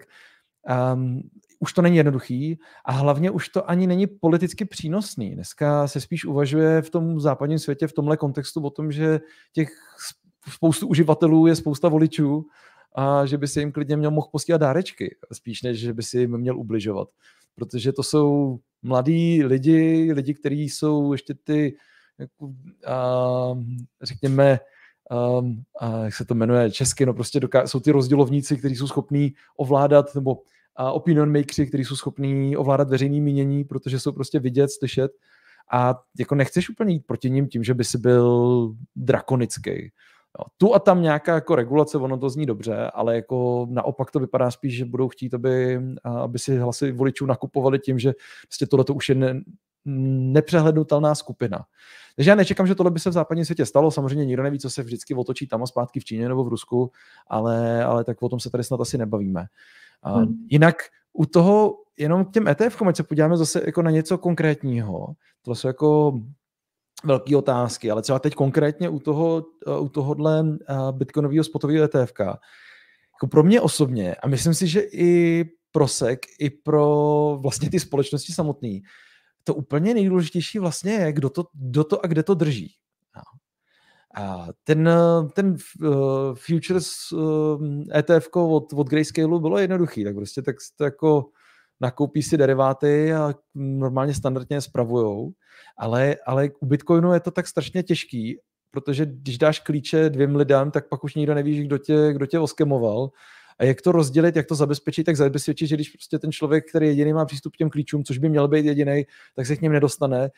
S4: um, už to není jednoduchý a hlavně už to ani není politicky přínosný. Dneska se spíš uvažuje v tom západním světě v tomhle kontextu o tom, že těch spoustu uživatelů je spousta voličů a že by si jim klidně měl mohl posílat dárečky, spíš než že by si jim měl ubližovat. Protože to jsou mladí lidi, lidi, kteří jsou ještě ty, jako, a, řekněme, um, a jak se to jmenuje česky, no prostě doká- jsou ty rozdělovníci, kteří jsou schopní ovládat, nebo a opinion makersi, kteří jsou schopní ovládat veřejný mínění, protože jsou prostě vidět, slyšet a jako nechceš úplně jít proti ním tím, že by si byl drakonický. Jo, tu a tam nějaká jako regulace, ono to zní dobře, ale jako naopak to vypadá spíš, že budou chtít, aby, aby si hlasy voličů nakupovali tím, že prostě tohle už je ne, nepřehlednutelná skupina. Takže já nečekám, že tohle by se v západním světě stalo. Samozřejmě nikdo neví, co se vždycky otočí tam a zpátky v Číně nebo v Rusku, ale, ale tak o tom se tady snad asi nebavíme. Hmm. Jinak u toho jenom k těm ETF, ať se podíváme zase jako na něco konkrétního. To jsou jako velké otázky, ale třeba teď konkrétně u, toho, u tohohle bitcoinového spotového ETF, jako pro mě osobně, a myslím si, že i prosek i pro vlastně ty společnosti samotné. To úplně nejdůležitější vlastně je, kdo to, kdo to a kde to drží. A ten, ten uh, Futures ETF od, od Grayscale bylo jednoduchý, tak prostě tak to jako nakoupí si deriváty a normálně standardně je spravujou, ale, ale u Bitcoinu je to tak strašně těžký, protože když dáš klíče dvěm lidem, tak pak už nikdo neví, kdo tě, kdo tě oskemoval a jak to rozdělit, jak to zabezpečit, tak zabezpečit, že když prostě ten člověk, který jediný má přístup k těm klíčům, což by měl být jediný, tak se k ním nedostane.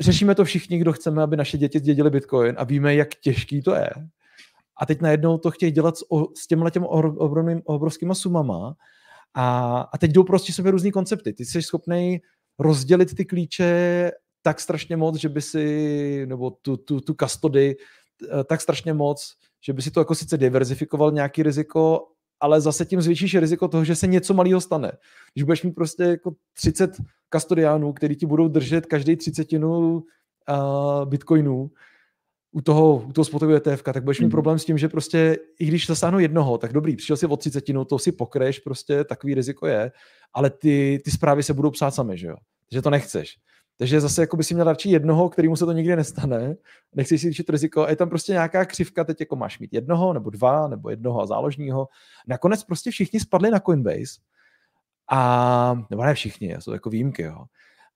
S4: Řešíme to všichni, kdo chceme, aby naše děti zdědili Bitcoin a víme, jak těžký to je. A teď najednou to chtějí dělat s, s těmhle těm obrovskýma sumama a, a teď jdou prostě sobě různý koncepty. Ty jsi schopný rozdělit ty klíče tak strašně moc, že by si, nebo tu, tu, tu custody eh, tak strašně moc, že by si to jako sice diverzifikoval nějaký riziko, ale zase tím zvýšíš riziko toho, že se něco malého stane. Když budeš mít prostě jako 30 kastodiánů, který ti budou držet každý třicetinu uh, bitcoinů, u toho, u toho spotového ETF, tak budeš mít hmm. problém s tím, že prostě i když zasáhnu jednoho, tak dobrý, přišel si od třicetinu, to si pokreš, prostě takový riziko je, ale ty, ty zprávy se budou psát sami, že jo? Takže to nechceš. Takže zase jako by si měl radši jednoho, kterýmu se to nikdy nestane, nechceš si zvýšit riziko a je tam prostě nějaká křivka, teď jako máš mít jednoho, nebo dva, nebo jednoho a záložního. Nakonec prostě všichni spadli na Coinbase a, nebo ne všichni, jsou jako výjimky, jo.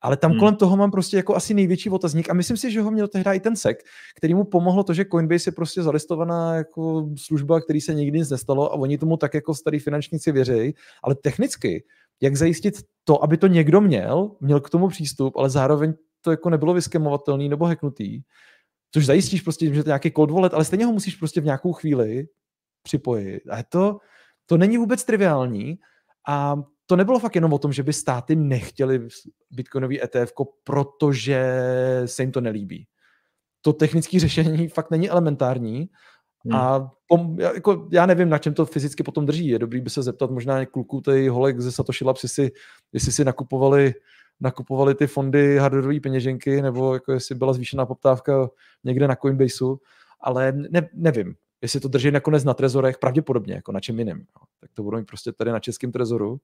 S4: Ale tam hmm. kolem toho mám prostě jako asi největší otazník a myslím si, že ho měl tehdy i ten SEC, který mu pomohlo to, že Coinbase je prostě zalistovaná jako služba, který se nikdy nic nestalo a oni tomu tak jako starý finančníci věří, ale technicky, jak zajistit to, aby to někdo měl, měl k tomu přístup, ale zároveň to jako nebylo vyskemovatelný nebo hacknutý, což zajistíš prostě, že to je nějaký cold wallet, ale stejně ho musíš prostě v nějakou chvíli připojit. A to, to není vůbec triviální a to nebylo fakt jenom o tom, že by státy nechtěli bitcoinový ETF, protože se jim to nelíbí. To technické řešení fakt není elementární hmm. a pom, jako, já nevím, na čem to fyzicky potom drží. Je dobrý by se zeptat možná kluků, tady holek ze Satoshi Labs, jestli, jestli si nakupovali nakupovali ty fondy hardwareové peněženky, nebo jako jestli byla zvýšená poptávka někde na Coinbaseu, ale ne, nevím, jestli to drží nakonec na trezorech, pravděpodobně, jako na čem jiným. Tak to budou mít prostě tady na českém trezoru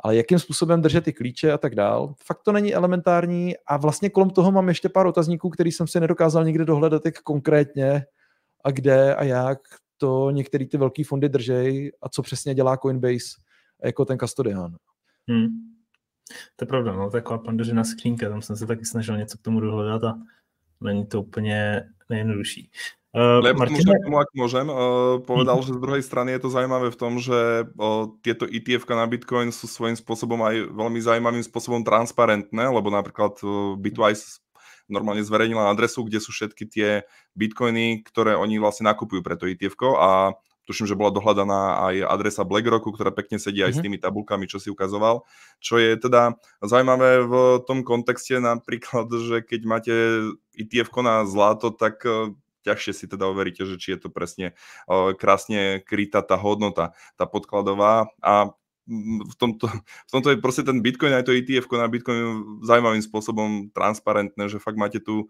S4: ale jakým způsobem držet ty klíče a tak dál. Fakt to není elementární a vlastně kolem toho mám ještě pár otazníků, který jsem si nedokázal nikdy dohledat, jak konkrétně a kde a jak to některé ty velké fondy držej a co přesně dělá Coinbase jako ten custodian. Hmm.
S2: To je pravda, no, taková pandořina skřínka, tam jsem se taky snažil něco k tomu dohledat a není to úplně nejjednodušší.
S3: Uh, Lebo Martina... tomu, ak môžem, uh, povedal, že z druhej strany je to zaujímavé v tom, že uh, tieto etf na Bitcoin sú svojím spôsobom aj veľmi zaujímavým spôsobom transparentné, lebo napríklad Bitwise normálne zverejnila adresu, kde sú všetky tie bitcoiny, ktoré oni vlastne nakupujú pre to etf a tuším, že bola dohľadaná aj adresa BlackRocku, ktorá pekne sedí aj mm-hmm. s mhm. tými tabulkami, čo si ukazoval. Čo je teda zaujímavé v tom kontexte napríklad, že keď máte etf na zlato, tak ťažšie si teda overíte, že či je to presne krásne krytá tá hodnota, tá podkladová a v tomto, v tomto je proste ten Bitcoin, aj to ETF na Bitcoin zaujímavým spôsobom transparentné, že fakt máte tu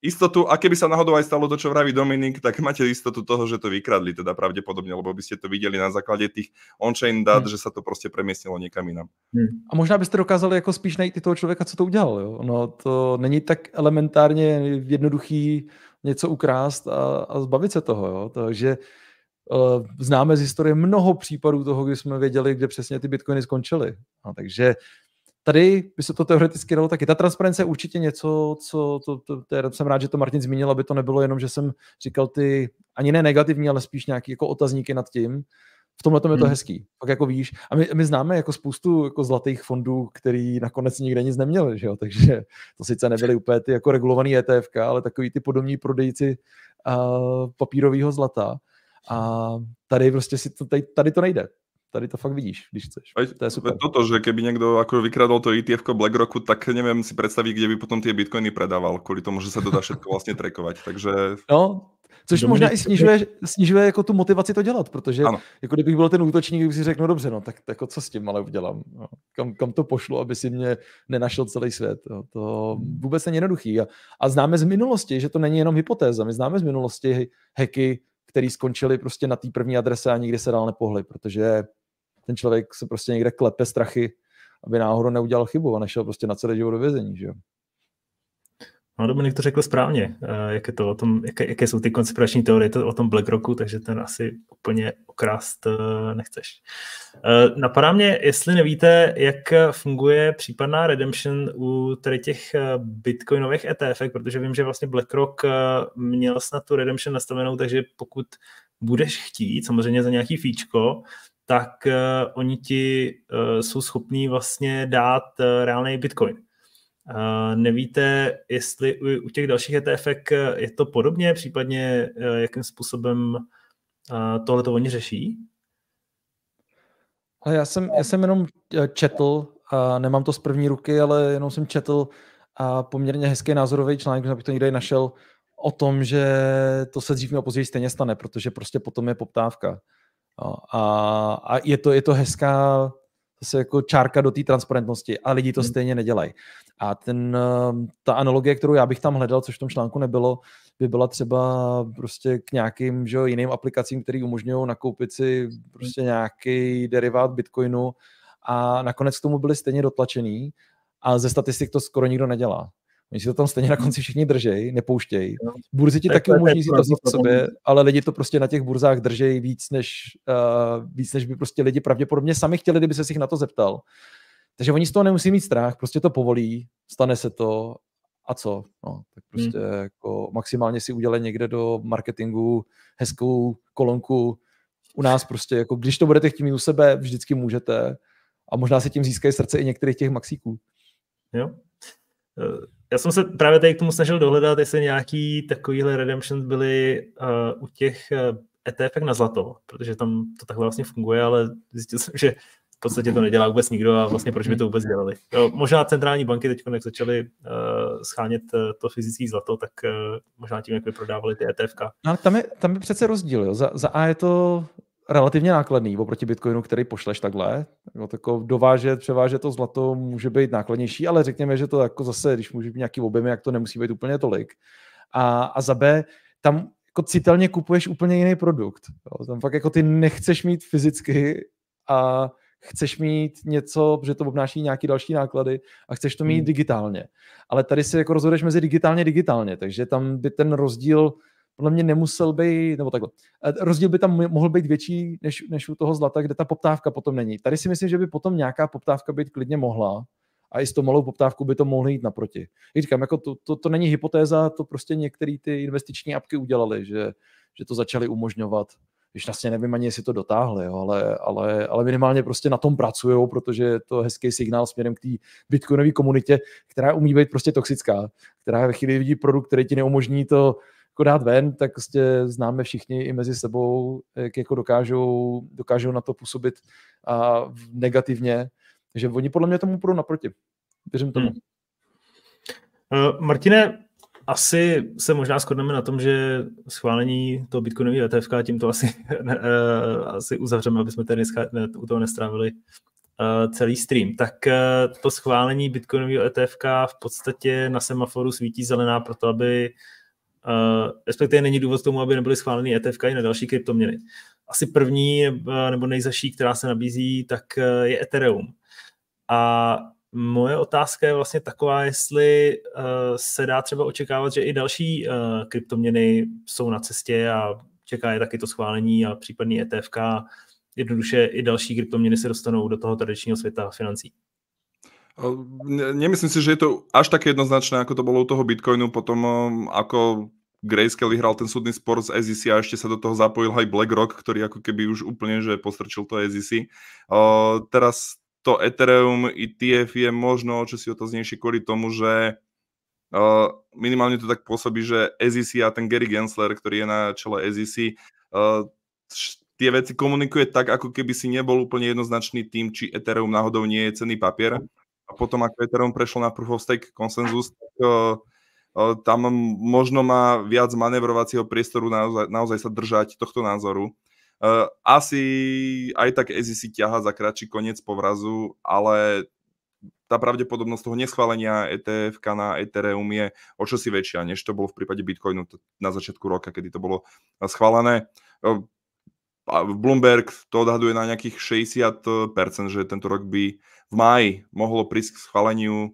S3: istotu, a keby sa náhodou aj stalo to, čo vraví Dominik, tak máte istotu toho, že to vykradli teda pravdepodobne, lebo by ste to videli na základě těch on-chain dat, hmm. že sa to prostě premiestnilo někam jinam.
S4: Hmm. A možná byste dokázali jako spíš najít i toho člověka, co to udělal. Jo? No, to není tak elementárně jednoduchý něco ukrást a, a zbavit se toho. Jo? Takže uh, známe z historie mnoho případů toho, kdy jsme věděli, kde přesně ty bitcoiny skončily. No, takže tady by se to teoreticky dalo taky. Ta transparence je určitě něco, co to, to, to, jsem rád, že to Martin zmínil, aby to nebylo jenom, že jsem říkal ty ani ne negativní, ale spíš nějaký jako otazníky nad tím. V tomhle tom je to hmm. hezký. Pak jako víš, a my, my známe jako spoustu jako zlatých fondů, který nakonec nikde nic neměli, že jo? takže to sice nebyly úplně ty jako regulovaný ETF, ale takový ty podobní prodejci uh, papírového zlata. A tady prostě si to, tady, tady to nejde tady to fakt vidíš, když chceš. Aj, to je super.
S3: Toto, že keby někdo jako vykradol to ETF BlackRocku, tak nevím si představit, kde by potom ty bitcoiny predával, kvůli tomu, že se to dá všechno vlastně trackovat. Takže...
S4: No, Což Dominik... možná i snižuje, snižuje jako tu motivaci to dělat, protože ano. jako kdybych byl ten útočník, bych si řekl, no dobře, no tak jako co s tím ale udělám, no, kam, kam to pošlu, aby si mě nenašel celý svět. No, to vůbec není jednoduchý. A, a známe z minulosti, že to není jenom hypotéza, my známe z minulosti hacky, které skončily prostě na té první adrese a nikdy se dál nepohly, protože ten člověk se prostě někde klepe strachy, aby náhodou neudělal chybu a nešel prostě na celý život do vězení, že jo.
S2: No, Dominik to řekl správně, eh, jak je to o tom, jaké, jaké jsou ty konspirační teorie to o tom BlackRocku, takže ten asi úplně okrást eh, nechceš. Eh, napadá mě, jestli nevíte, jak funguje případná redemption u tady těch bitcoinových ETF, protože vím, že vlastně BlackRock měl snad tu redemption nastavenou, takže pokud budeš chtít, samozřejmě za nějaký fíčko, tak oni ti jsou schopní vlastně dát reálný bitcoin. Nevíte, jestli u těch dalších ETF je to podobně, případně eh, jakým způsobem eh, tohle to oni řeší?
S4: Já jsem, já jsem jenom eh, četl, a nemám to z první ruky, ale jenom jsem četl a poměrně hezký názorový článek, abych to někde našel, o tom, že to se dřív nebo později stejně stane, protože prostě potom je poptávka. A, a je, to, je to hezká zase jako čárka do té transparentnosti a lidi to hmm. stejně nedělají. A ten, ehm, ta analogie, kterou já bych tam hledal, což v tom článku nebylo, by byla třeba prostě k nějakým že, jiným aplikacím, které umožňují nakoupit si prostě nějaký derivát Bitcoinu a nakonec k tomu byli stejně dotlačený a ze statistik to skoro nikdo nedělá. Oni si to tam stejně na konci všichni držej, nepouštějí. Burzy ti taky umožní si to vzít sobě, ale lidi to prostě na těch burzách držej víc, než, uh, víc, než by prostě lidi pravděpodobně sami chtěli, kdyby se jich na to zeptal. Takže oni z toho nemusí mít strach, prostě to povolí, stane se to a co? No, tak prostě hmm. jako maximálně si udělej někde do marketingu hezkou kolonku. U nás prostě, jako když to budete chtít mít u sebe, vždycky můžete a možná se tím získají srdce i některých těch maxíků.
S2: Jo. Já jsem se právě tady k tomu snažil dohledat, jestli nějaký takovýhle redemptions byly uh, u těch uh, eh, ETF na zlato, protože tam to takhle vlastně funguje, ale zjistil jsem, že v podstatě to nedělá vůbec nikdo a vlastně proč by to vůbec dělali. Jo, možná centrální banky teď, jak začaly uh, schánět to fyzické zlato, tak uh, možná tím, jak vyprodávali ty ETF.
S4: No, ale tam je, tam je přece rozdíl. Jo. Za, za A je to relativně nákladný oproti Bitcoinu, který pošleš takhle. Jo, tako dovážet, převážet to zlato může být nákladnější, ale řekněme, že to jako zase, když může být nějaký objemy, jak to nemusí být úplně tolik. A, a za B, tam jako citelně kupuješ úplně jiný produkt. Jo. Tam fakt jako ty nechceš mít fyzicky a chceš mít něco, že to obnáší nějaký další náklady a chceš to mít hmm. digitálně. Ale tady si jako rozhoduješ mezi digitálně a digitálně, takže tam by ten rozdíl podle mě nemusel být, nebo takhle, rozdíl by tam mohl být větší než, než u toho zlata, kde ta poptávka potom není. Tady si myslím, že by potom nějaká poptávka být klidně mohla a i s tou malou poptávkou by to mohlo jít naproti. Jak říkám, jako to, to, to není hypotéza, to prostě některé ty investiční apky udělali, že, že to začali umožňovat když vlastně nevím ani, jestli to dotáhli, jo, ale, ale, ale minimálně prostě na tom pracují, protože je to hezký signál směrem k té bitcoinové komunitě, která umí být prostě toxická, která ve chvíli vidí produkt, který ti neumožní to jako dát ven, tak prostě známe všichni i mezi sebou, jak jako dokážou, dokážou na to působit a negativně. Takže oni podle mě tomu půjdou naproti. Věřím tomu. Hmm.
S2: Uh, Martine, asi se možná shodneme na tom, že schválení toho bitcoinového ETF tím to asi, uh, asi uzavřeme, aby jsme tady dneska ne, u toho nestrávili uh, celý stream. Tak uh, to schválení bitcoinového ETF v podstatě na semaforu svítí zelená pro to, aby Uh, respektive není důvod tomu, aby nebyly schváleny ETF i na další kryptoměny. Asi první nebo nejzaší, která se nabízí, tak je Ethereum. A moje otázka je vlastně taková, jestli uh, se dá třeba očekávat, že i další uh, kryptoměny jsou na cestě a čeká je taky to schválení a případný ETF. Jednoduše i další kryptoměny se dostanou do toho tradičního světa financí.
S3: Nemyslím si, že je to až také jednoznačné, ako to bolo u toho Bitcoinu, potom ako Grayscale vyhral ten súdny spor z SEC a ešte sa do toho zapojil aj BlackRock, ktorý ako keby už úplne že postrčil to SEC. Uh, teraz to Ethereum ETF je možno čo si otaznejšie kvôli tomu, že uh, minimálne to tak pôsobí, že SEC a ten Gary Gensler, ktorý je na čele SEC, uh, tie veci komunikuje tak, ako keby si nebol úplne jednoznačný tým, či Ethereum náhodou nie je cený papier. A potom, ako Ethereum prešlo na Proof of Stake konsenzus, tak uh, tam možno má viac manevrovacieho priestoru naozaj, naozaj sa držať tohto názoru. Uh, asi aj tak si ťaha za kratší koniec povrazu, ale tá pravdepodobnosť toho neschválenia ETF na Ethereum je o čosi väčšia, než to bolo v prípade Bitcoinu na začiatku roka, kedy to bolo schválené. Bloomberg to odhaduje na nejakých 60%, že tento rok by v máji mohlo prísť k schváleniu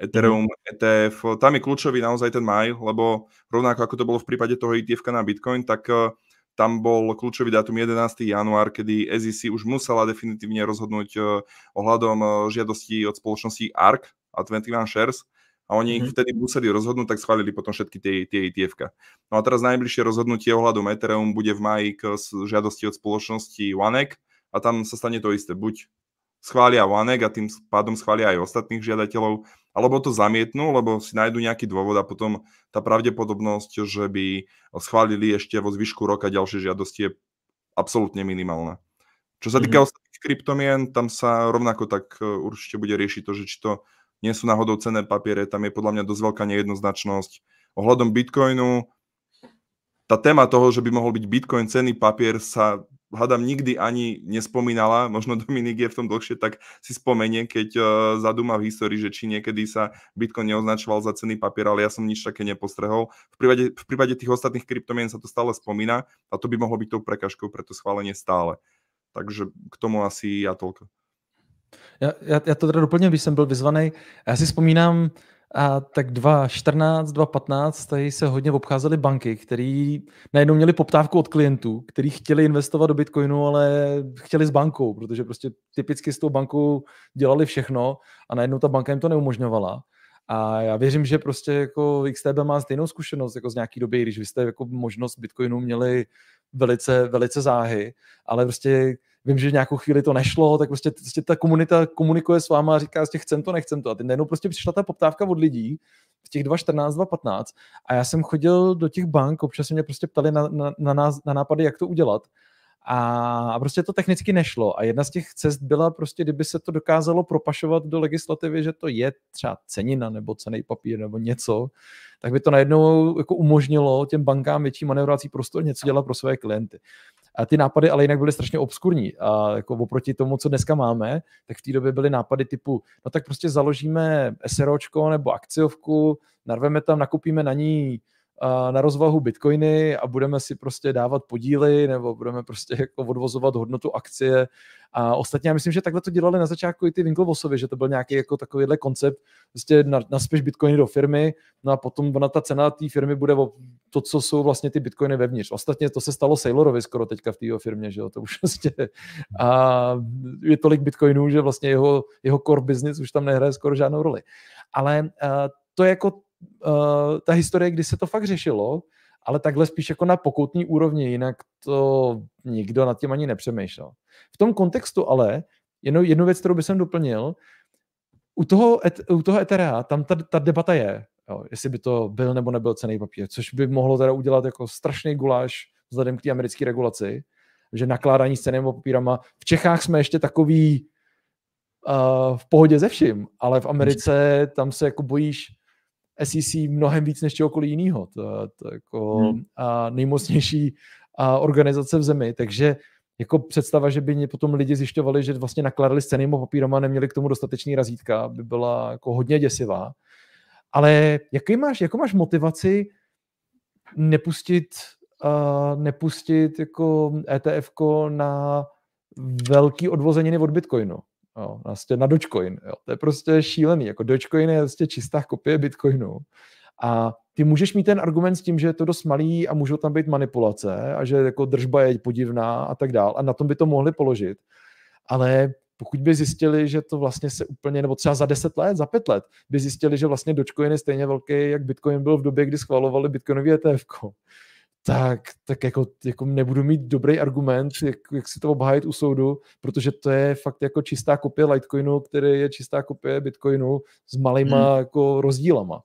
S3: Ethereum, mm. ETF. Tam je kľúčový naozaj ten maj, lebo rovnako ako to bolo v prípade toho ETF na Bitcoin, tak uh, tam bol kľúčový dátum 11. január, kedy SEC už musela definitívne rozhodnúť uh, ohľadom uh, žiadosti od spoločnosti ARK a 21 Shares a oni ich vtedy museli rozhodnúť, tak schválili potom všetky tie, tie etf -ka. No a teraz najbližšie rozhodnutie ohľadom Ethereum bude v maji k žiadosti od spoločnosti OneEgg a tam sa stane to isté. Buď schvália OneEgg a tým pádom schvália aj ostatných žiadateľov, alebo to zamietnú, lebo si nájdu nejaký dôvod a potom tá pravdepodobnosť, že by schválili ešte vo zvyšku roka ďalšie žiadosti je absolútne minimálna. Čo sa týka mm-hmm. ostatných kryptomien, tam sa rovnako tak e, určite bude riešiť to, že či to nie sú náhodou cenné papiere, tam je podľa mňa dosť veľká nejednoznačnosť. Ohľadom Bitcoinu, tá téma toho, že by mohol byť Bitcoin cenný papier sa hádam nikdy ani nespomínala, možno Dominik je v tom dlhšie, tak si spomenie, keď uh, zadúma v histórii, že či niekedy sa Bitcoin neoznačoval za cenný papier, ale ja som nič také nepostrehol. V prípade, v prípade tých ostatných kryptomien sa to stále spomína a to by mohlo byť tou prekažkou pre to schválenie stále. Takže k tomu asi ja toľko.
S4: Já, já, já to teda doplním, když jsem byl vyzvaný. Já si vzpomínám, a tak 2014, 2015 tady se hodně obcházely banky, které najednou měli poptávku od klientů, kteří chtěli investovat do Bitcoinu, ale chtěli s bankou, protože prostě typicky s tou bankou dělali všechno a najednou ta banka jim to neumožňovala. A já věřím, že prostě jako XTB má stejnou zkušenost jako z nějaký doby, když vy jste jako možnost Bitcoinu měli velice, velice záhy, ale prostě vím, že v nějakou chvíli to nešlo, tak prostě, prostě ta komunita komunikuje s váma a říká, že chcem to, nechcem to. A teď najednou prostě přišla ta poptávka od lidí v těch 2.14, 2.15 a já jsem chodil do těch bank, občas se mě prostě ptali na, na, na, na nápady, jak to udělat. A, a prostě to technicky nešlo. A jedna z těch cest byla prostě, kdyby se to dokázalo propašovat do legislativy, že to je třeba cenina nebo cený papír nebo něco, tak by to najednou jako umožnilo těm bankám větší manevrovací prostor něco dělat pro své klienty. A ty nápady ale jinak byly strašně obskurní. A jako oproti tomu, co dneska máme, tak v té době byly nápady typu, no tak prostě založíme SROčko nebo akciovku, narveme tam, nakupíme na ní na rozvahu bitcoiny a budeme si prostě dávat podíly nebo budeme prostě jako odvozovat hodnotu akcie. A ostatně já myslím, že takhle to dělali na začátku i ty Winklevosovi, že to byl nějaký jako takovýhle koncept, prostě naspěš bitcoiny do firmy, no a potom ona ta cena té firmy bude to, co jsou vlastně ty bitcoiny vevnitř. Ostatně to se stalo Sailorovi skoro teďka v té firmě, že jo, to už prostě a je tolik bitcoinů, že vlastně jeho, jeho core business už tam nehraje skoro žádnou roli. Ale uh, to je jako uh, ta historie, kdy se to fakt řešilo, ale takhle spíš jako na pokoutní úrovni, jinak to nikdo nad tím ani nepřemýšlel. V tom kontextu ale, jenom jednu věc, kterou bych jsem doplnil, u toho, u toho Etherea tam ta, ta debata je, jo, jestli by to byl nebo nebyl cený papír, což by mohlo teda udělat jako strašný guláš vzhledem k té americké regulaci, že nakládání s cenými papírama. V Čechách jsme ještě takový uh, v pohodě ze vším, ale v Americe tam se jako bojíš SEC mnohem víc než čehokoliv jiného. To, to jako hmm. a nejmocnější a organizace v zemi, takže jako představa, že by mě potom lidi zjišťovali, že vlastně nakladali s cenými papírama a neměli k tomu dostatečný razítka, by byla jako hodně děsivá. Ale jaký máš, jako máš motivaci nepustit, uh, nepustit jako ETF na velký odvozeniny od Bitcoinu? Jo, vlastně na Dogecoin. Jo. To je prostě šílený. Jako Dogecoin je vlastně čistá kopie Bitcoinu. A ty můžeš mít ten argument s tím, že je to dost malý a můžou tam být manipulace a že jako držba je podivná a tak dál. A na tom by to mohli položit. Ale pokud by zjistili, že to vlastně se úplně, nebo třeba za 10 let, za 5 let, by zjistili, že vlastně Dogecoin je stejně velký, jak Bitcoin byl v době, kdy schvalovali Bitcoinový ETF, tak, tak jako, jako nebudu mít dobrý argument, jak, jak si to obhájit u soudu, protože to je fakt jako čistá kopie Litecoinu, který je čistá kopie Bitcoinu s malýma hmm. jako rozdílama.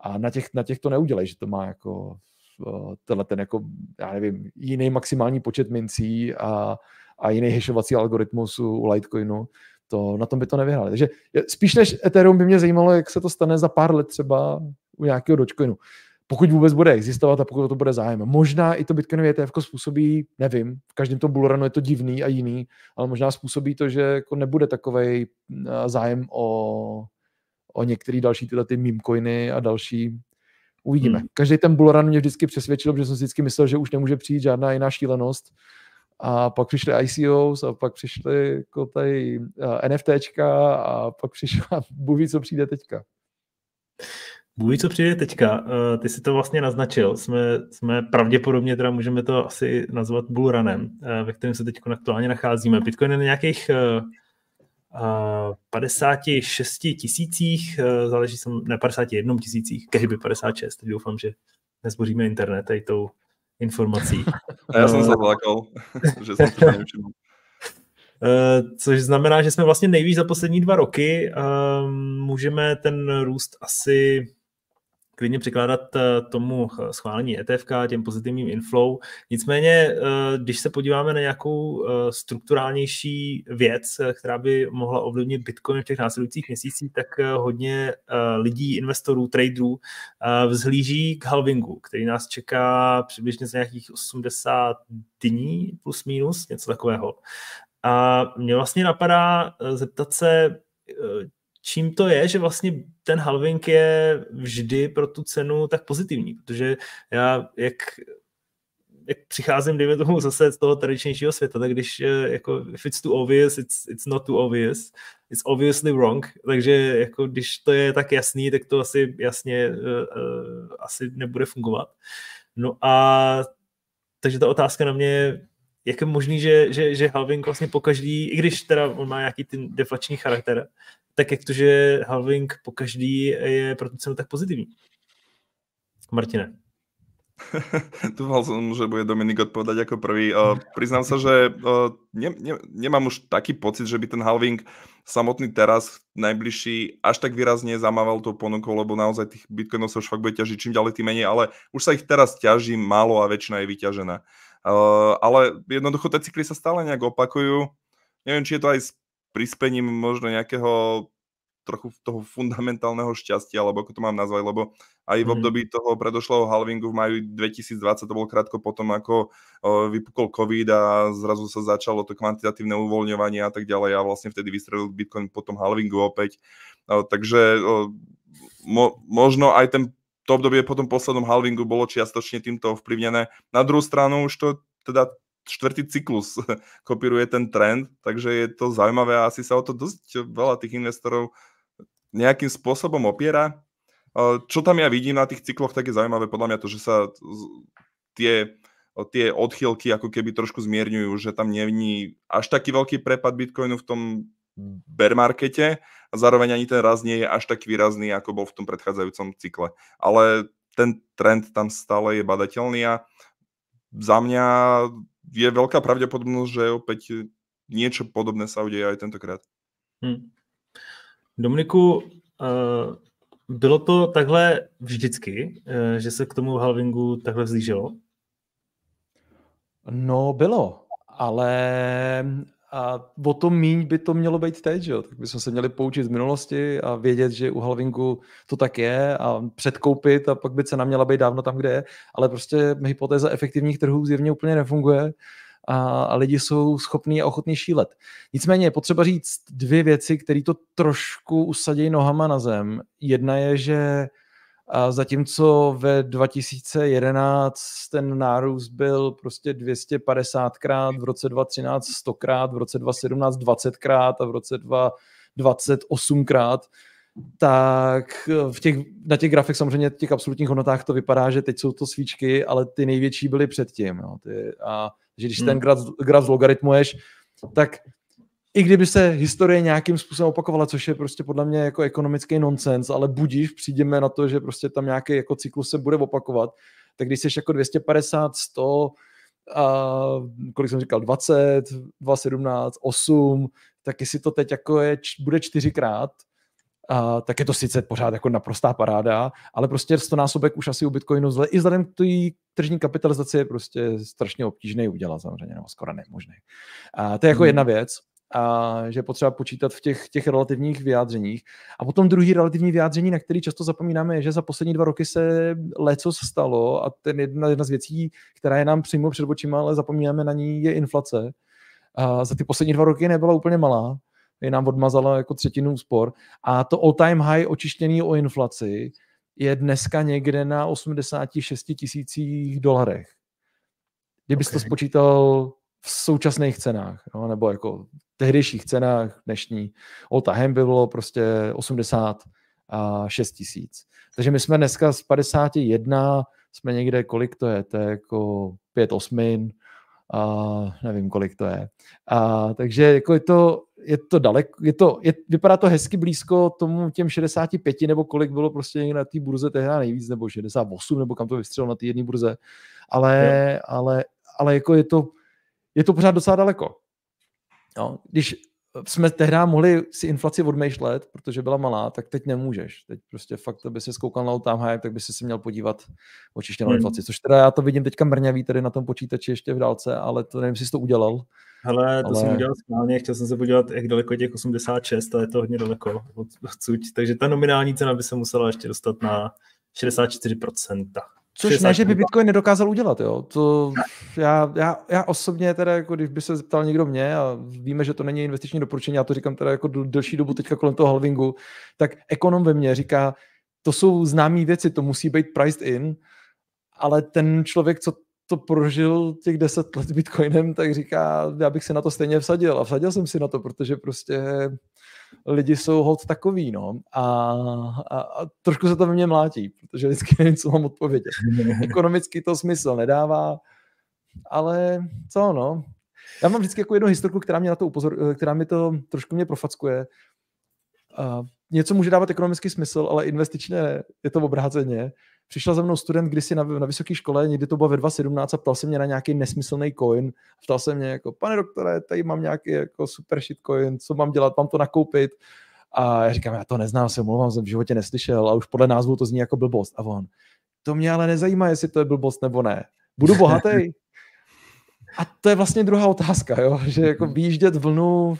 S4: A na těch, na těch to neudělej, že to má jako eh, tenhle ten jako, já nevím, jiný maximální počet mincí a, a jiný hashovací algoritmus u Litecoinu, to, na tom by to nevyhráli. Takže spíš než Ethereum by mě zajímalo, jak se to stane za pár let třeba u nějakého Dogecoinu pokud vůbec bude existovat a pokud to bude zájem. Možná i to Bitcoinový ETF způsobí, nevím, v každém tom bullrunu je to divný a jiný, ale možná způsobí to, že jako nebude takový eh, zájem o, o některé další tyhle ty meme coiny a další. Uvidíme. Hmm. Každý ten bullrun mě vždycky přesvědčil, protože jsem si vždycky myslel, že už nemůže přijít žádná jiná šílenost a pak přišly ICOs a pak přišly jako tady uh, NFTčka a pak přišla, Bůh co přijde teďka.
S2: Bůh co přijde teďka, uh, ty si to vlastně naznačil, jsme, jsme pravděpodobně, teda můžeme to asi nazvat bullrunem, uh, ve kterém se teď aktuálně nacházíme. Bitcoin je na nějakých uh, 56 tisících, záleží jsem, ne 51 tisících, kežby 56, teď doufám, že nezboříme internet tady tou informací.
S3: A já jsem se zlákal, že jsem to nevšiml.
S2: Což znamená, že jsme vlastně nejvíc za poslední dva roky. Můžeme ten růst asi klidně přikládat eh, tomu eh, schválení ETF, těm pozitivním inflow. Nicméně, eh, když se podíváme na nějakou strukturálnější věc, která by mohla ovlivnit Bitcoin v těch následujících měsících, tak hodně lidí, investorů, traderů vzhlíží k halvingu, který nás čeká přibližně z nějakých 80 dní plus minus, něco takového. A mě vlastně napadá zeptat se, čím to je, že vlastně ten halving je vždy pro tu cenu tak pozitivní, protože já, jak jak přicházím, dejme tomu zase z toho tradičnějšího světa, tak když eh, jako if it's too obvious, it's, it's not too obvious, it's obviously wrong, takže jako když to je tak jasný, tak to asi jasně uh, asi nebude fungovat. No a takže ta otázka na mě, jak je možný, že, že, že halving vlastně pokaždý, i když teda on má nějaký ten deflační charakter, tak jak to, že halving po každý je pro tu cenu tak pozitivní? Martine.
S3: Dúfal som, že bude Dominik odpovedať ako prvý. Uh, priznám sa, že uh, ne, ne, nemám už taký pocit, že by ten halving samotný teraz najbližší až tak výrazne zamával tou ponukou, lebo naozaj tých bitcoinov sa už fakt bude ťažiť čím ďalej tým menej, ale už sa ich teraz ťaží málo a väčšina je vyťažená. Uh, ale jednoducho tie cykly sa stále nejak opakujú. Neviem, či je to aj prispením možno nejakého trochu toho fundamentálneho šťastia, alebo ako to mám nazvať, lebo aj v mhm. období toho predošlého halvingu v maju 2020 to bolo krátko potom, ako vypukol COVID a zrazu sa začalo to kvantitatívne uvoľňovanie a tak ďalej a vlastne vtedy vystrelil Bitcoin po tom halvingu opäť. Takže mo, možno aj ten to obdobie po tom poslednom halvingu bolo čiastočne týmto ovplyvnené. Na druhú stranu už to teda štvrtý cyklus kopíruje ten trend, takže je to zaujímavé a asi sa o to dosť veľa tých investorov nejakým spôsobom opiera. Čo tam ja vidím na tých cykloch, tak je zaujímavé podľa mňa to, že sa tie, tie odchylky ako keby trošku zmierňujú, že tam není až taký veľký prepad Bitcoinu v tom bear markete a zároveň ani ten raz nie je až tak výrazný, ako bol v tom predchádzajúcom cykle. Ale ten trend tam stále je badateľný a za mňa je veľká pravdepodobnosť, že opäť niečo podobné sa udeje aj tentokrát. Hmm.
S2: Dominiku, uh, bylo to takhle vždycky, uh, že se k tomu halvingu takhle vzlíželo?
S4: No, bylo, ale a o tom míň by to mělo být teď, jo? tak bychom se měli poučit z minulosti a vědět, že u halvingu to tak je a předkoupit a pak by cena měla být dávno tam, kde je, ale prostě hypotéza efektivních trhů zjevně úplně nefunguje a, a lidi jsou schopní a ochotní šílet. Nicméně je potřeba říct dvě věci, které to trošku usadějí nohama na zem. Jedna je, že a zatímco ve 2011 ten nárůst byl prostě 250krát, v roce 2013 100krát, v roce 2017 20krát a v roce 2020 8krát, tak v těch, na těch grafech samozřejmě těch absolutních hodnotách to vypadá, že teď jsou to svíčky, ale ty největší byly předtím. Jo. Ty, a že když hmm. ten graf, graf zlogaritmuješ, tak i kdyby se historie nějakým způsobem opakovala, což je prostě podle mě jako ekonomický nonsens, ale budíš, přijdeme na to, že prostě tam nějaký jako cyklus se bude opakovat, tak když jsi jako 250, 100, a kolik jsem říkal, 20, 217, 8, tak jestli to teď jako je, bude čtyřikrát, a, tak je to sice pořád jako naprostá paráda, ale prostě 100 násobek už asi u Bitcoinu zle, i vzhledem k té tržní kapitalizaci je prostě strašně obtížný udělat samozřejmě, nebo skoro nemožný. A to je jako hmm. jedna věc a že je potřeba počítat v těch, těch relativních vyjádřeních. A potom druhý relativní vyjádření, na který často zapomínáme, je, že za poslední dva roky se leco stalo a ten jedna, jedna z věcí, která je nám přímo před očima, ale zapomínáme na ní, je inflace. A za ty poslední dva roky nebyla úplně malá, je nám odmazala jako třetinu úspor a to all-time high očištěný o inflaci je dneska někde na 86 tisících dolarech. Kdybys okay. to spočítal v současných cenách, jo, nebo jako tehdejších cenách dnešní. All time by bylo prostě 86 tisíc. Takže my jsme dneska z 51, jsme někde, kolik to je, to je jako 5 osmin, a nevím, kolik to je. A, takže jako je to, je to daleko, je to, je, vypadá to hezky blízko tomu těm 65, nebo kolik bylo prostě někde na té burze tehdy nejvíc, nebo 68, nebo kam to vystřelil na té jedné burze. Ale, ale, ale jako je to, je to pořád docela daleko. No, když jsme tehdy mohli si inflaci odmýšlet, protože byla malá, tak teď nemůžeš. Teď prostě fakt, aby se skoukal na all high, tak by si měl podívat očiště na hmm. inflaci. Což teda já to vidím teďka mrňavý tady na tom počítači ještě v dálce, ale to nevím, jestli jsi to udělal.
S2: Hele, to ale... jsem udělal správně, chtěl jsem se podívat, jak daleko je těch 86, ale je to hodně daleko odsud. Takže ta nominální cena by se musela ještě dostat na 64%.
S4: Což ne, že by Bitcoin nedokázal udělat, jo. To já, já, já osobně teda, jako když by se zeptal někdo mě a víme, že to není investiční doporučení, já to říkám teda jako delší dobu teďka kolem toho halvingu, tak ekonom ve mně říká, to jsou známé věci, to musí být priced in, ale ten člověk, co to prožil těch deset let Bitcoinem, tak říká, já bych si na to stejně vsadil. A vsadil jsem si na to, protože prostě lidi jsou hod takový, no. A, a, a trošku se to ve mně mlátí, protože vždycky nevím, co mám odpovědět. Ekonomicky to smysl nedává, ale co, no. Já mám vždycky jako jednu historku, která mě na to upozor, která mi to trošku mě profackuje. A něco může dávat ekonomický smysl, ale investičně je to obráceně přišel za mnou student kdysi na, na vysoké škole, někdy to bylo ve 2017 a ptal se mě na nějaký nesmyslný coin. Ptal se mě jako, pane doktore, tady mám nějaký jako super shit coin, co mám dělat, mám to nakoupit. A já říkám, já to neznám, se omlouvám, jsem v životě neslyšel a už podle názvu to zní jako blbost. A on, to mě ale nezajímá, jestli to je blbost nebo ne. Budu bohatý? A to je vlastně druhá otázka, jo? že jako výjíždět vlnu,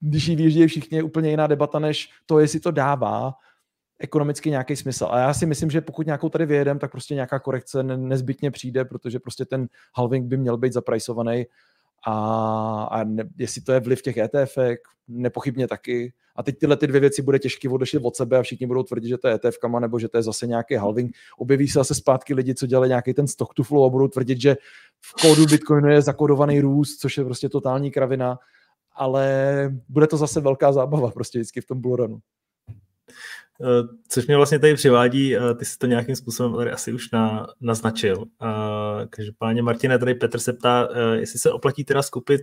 S4: když ji výjíždějí všichni, je úplně jiná debata, než to, jestli to dává ekonomicky nějaký smysl. A já si myslím, že pokud nějakou tady vyjedem, tak prostě nějaká korekce nezbytně přijde, protože prostě ten halving by měl být zaprajsovaný a, a ne, jestli to je vliv těch ETF, nepochybně taky. A teď tyhle ty dvě věci bude těžké odešlit od sebe a všichni budou tvrdit, že to je ETF, nebo že to je zase nějaký halving. Objeví se zase zpátky lidi, co dělají nějaký ten stock to flow a budou tvrdit, že v kódu Bitcoinu je zakodovaný růst, což je prostě totální kravina, ale bude to zase velká zábava prostě vždycky v tom Bluranu.
S2: Eh, což mě vlastně tady přivádí, eh, ty jsi to nějakým způsobem tady asi už na, naznačil. Eh, každopádně Martina, tady Petr se ptá, jestli se oplatí teda skupit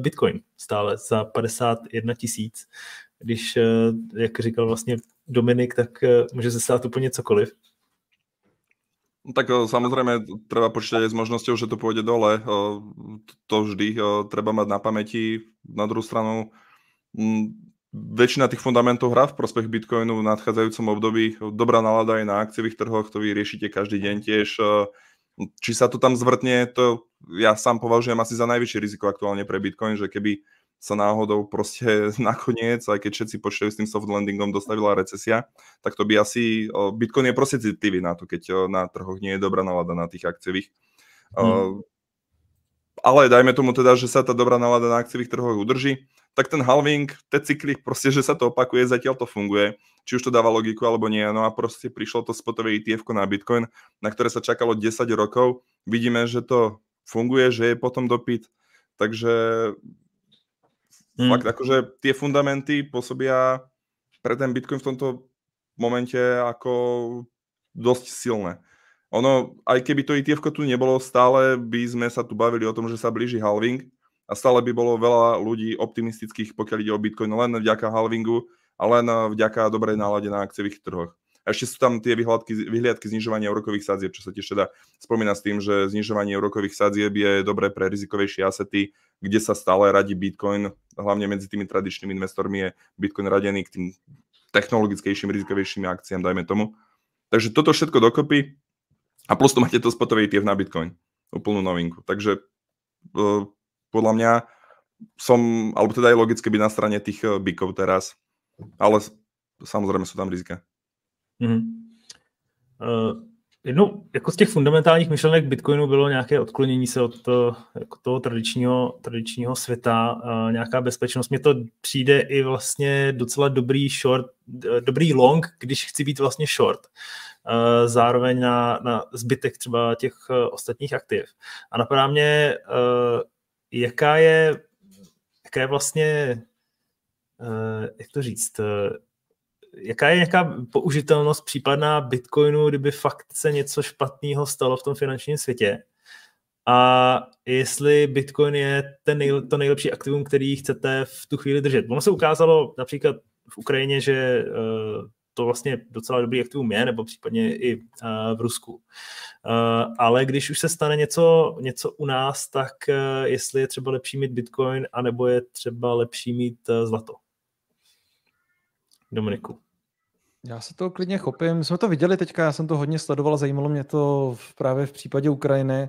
S2: Bitcoin stále za 51 tisíc, když, jak říkal vlastně Dominik, tak může se stát úplně cokoliv.
S3: No tak samozrejme treba počítať aj s možnosťou, že to pôjde dole. To vždy treba mať na pamäti. Na druhou stranu mm, väčšina tých fundamentov hrá v prospech Bitcoinu v nadchádzajúcom období. Dobrá nálada aj na akciových trhoch, to vy riešite každý deň tiež. Či sa to tam zvrtne, to ja sám považujem asi za najvyššie riziko aktuálne pre Bitcoin, že keby sa náhodou proste nakoniec, aj keď všetci počítajú s tým soft landingom, dostavila recesia, tak to by asi, Bitcoin je proste citlivý na to, keď na trhoch nie je dobrá nálada na tých akciových. Hmm. Ale dajme tomu teda, že sa tá dobrá nálada na akciových trhoch udrží tak ten halving, ten cyklik, proste, že sa to opakuje, zatiaľ to funguje, či už to dáva logiku alebo nie. No a proste prišlo to spotové ETF na Bitcoin, na ktoré sa čakalo 10 rokov. Vidíme, že to funguje, že je potom dopyt, takže hmm. fakt akože tie fundamenty pôsobia pre ten Bitcoin v tomto momente ako dosť silné. Ono, aj keby to ETF tu nebolo, stále by sme sa tu bavili o tom, že sa blíži halving, a stále by bolo veľa ľudí optimistických, pokiaľ ide o Bitcoin, len vďaka halvingu a len vďaka dobrej nálade na akciových trhoch. A ešte sú tam tie vyhliadky, vyhliadky znižovania úrokových sadzieb, čo sa tiež teda spomína s tým, že znižovanie úrokových sadzieb je dobré pre rizikovejšie asety, kde sa stále radí Bitcoin, hlavne medzi tými tradičnými investormi je Bitcoin radený k tým technologickejším, rizikovejším akciám, dajme tomu. Takže toto všetko dokopy a plus to máte to spotové ETF na Bitcoin, úplnú novinku. Takže uh, podľa mňa som, alebo teda je logické byť na strane tých eh, bykov teraz, ale samozřejmě jsou tam rizika. Mm-hmm.
S2: Uh, jednou jako z těch fundamentálních myšlenek Bitcoinu bylo nějaké odklonění se od to, jako toho tradičního, tradičního světa, uh, nějaká bezpečnost. Mně to přijde i vlastně docela dobrý short, dobrý long, když chci být vlastně short. Uh, zároveň na, na zbytek třeba těch ostatních aktiv. A napadá mě, jaká je, jaká je vlastně, uh, jak to říct, uh, jaká je nějaká použitelnost případná Bitcoinu, kdyby fakt se něco špatného stalo v tom finančním světě? A jestli Bitcoin je ten nej, to nejlepší aktivum, který chcete v tu chvíli držet. Ono se ukázalo například v Ukrajině, že uh, to vlastně docela dobrý aktivum je, nebo případně i uh, v Rusku. Uh, ale když už se stane něco, něco u nás, tak uh, jestli je třeba lepší mít Bitcoin, anebo je třeba lepší mít zlato. Dominiku.
S4: Já se to klidně chopím. Jsme to viděli teďka, já jsem to hodně sledoval, zajímalo mě to v, právě v případě Ukrajiny.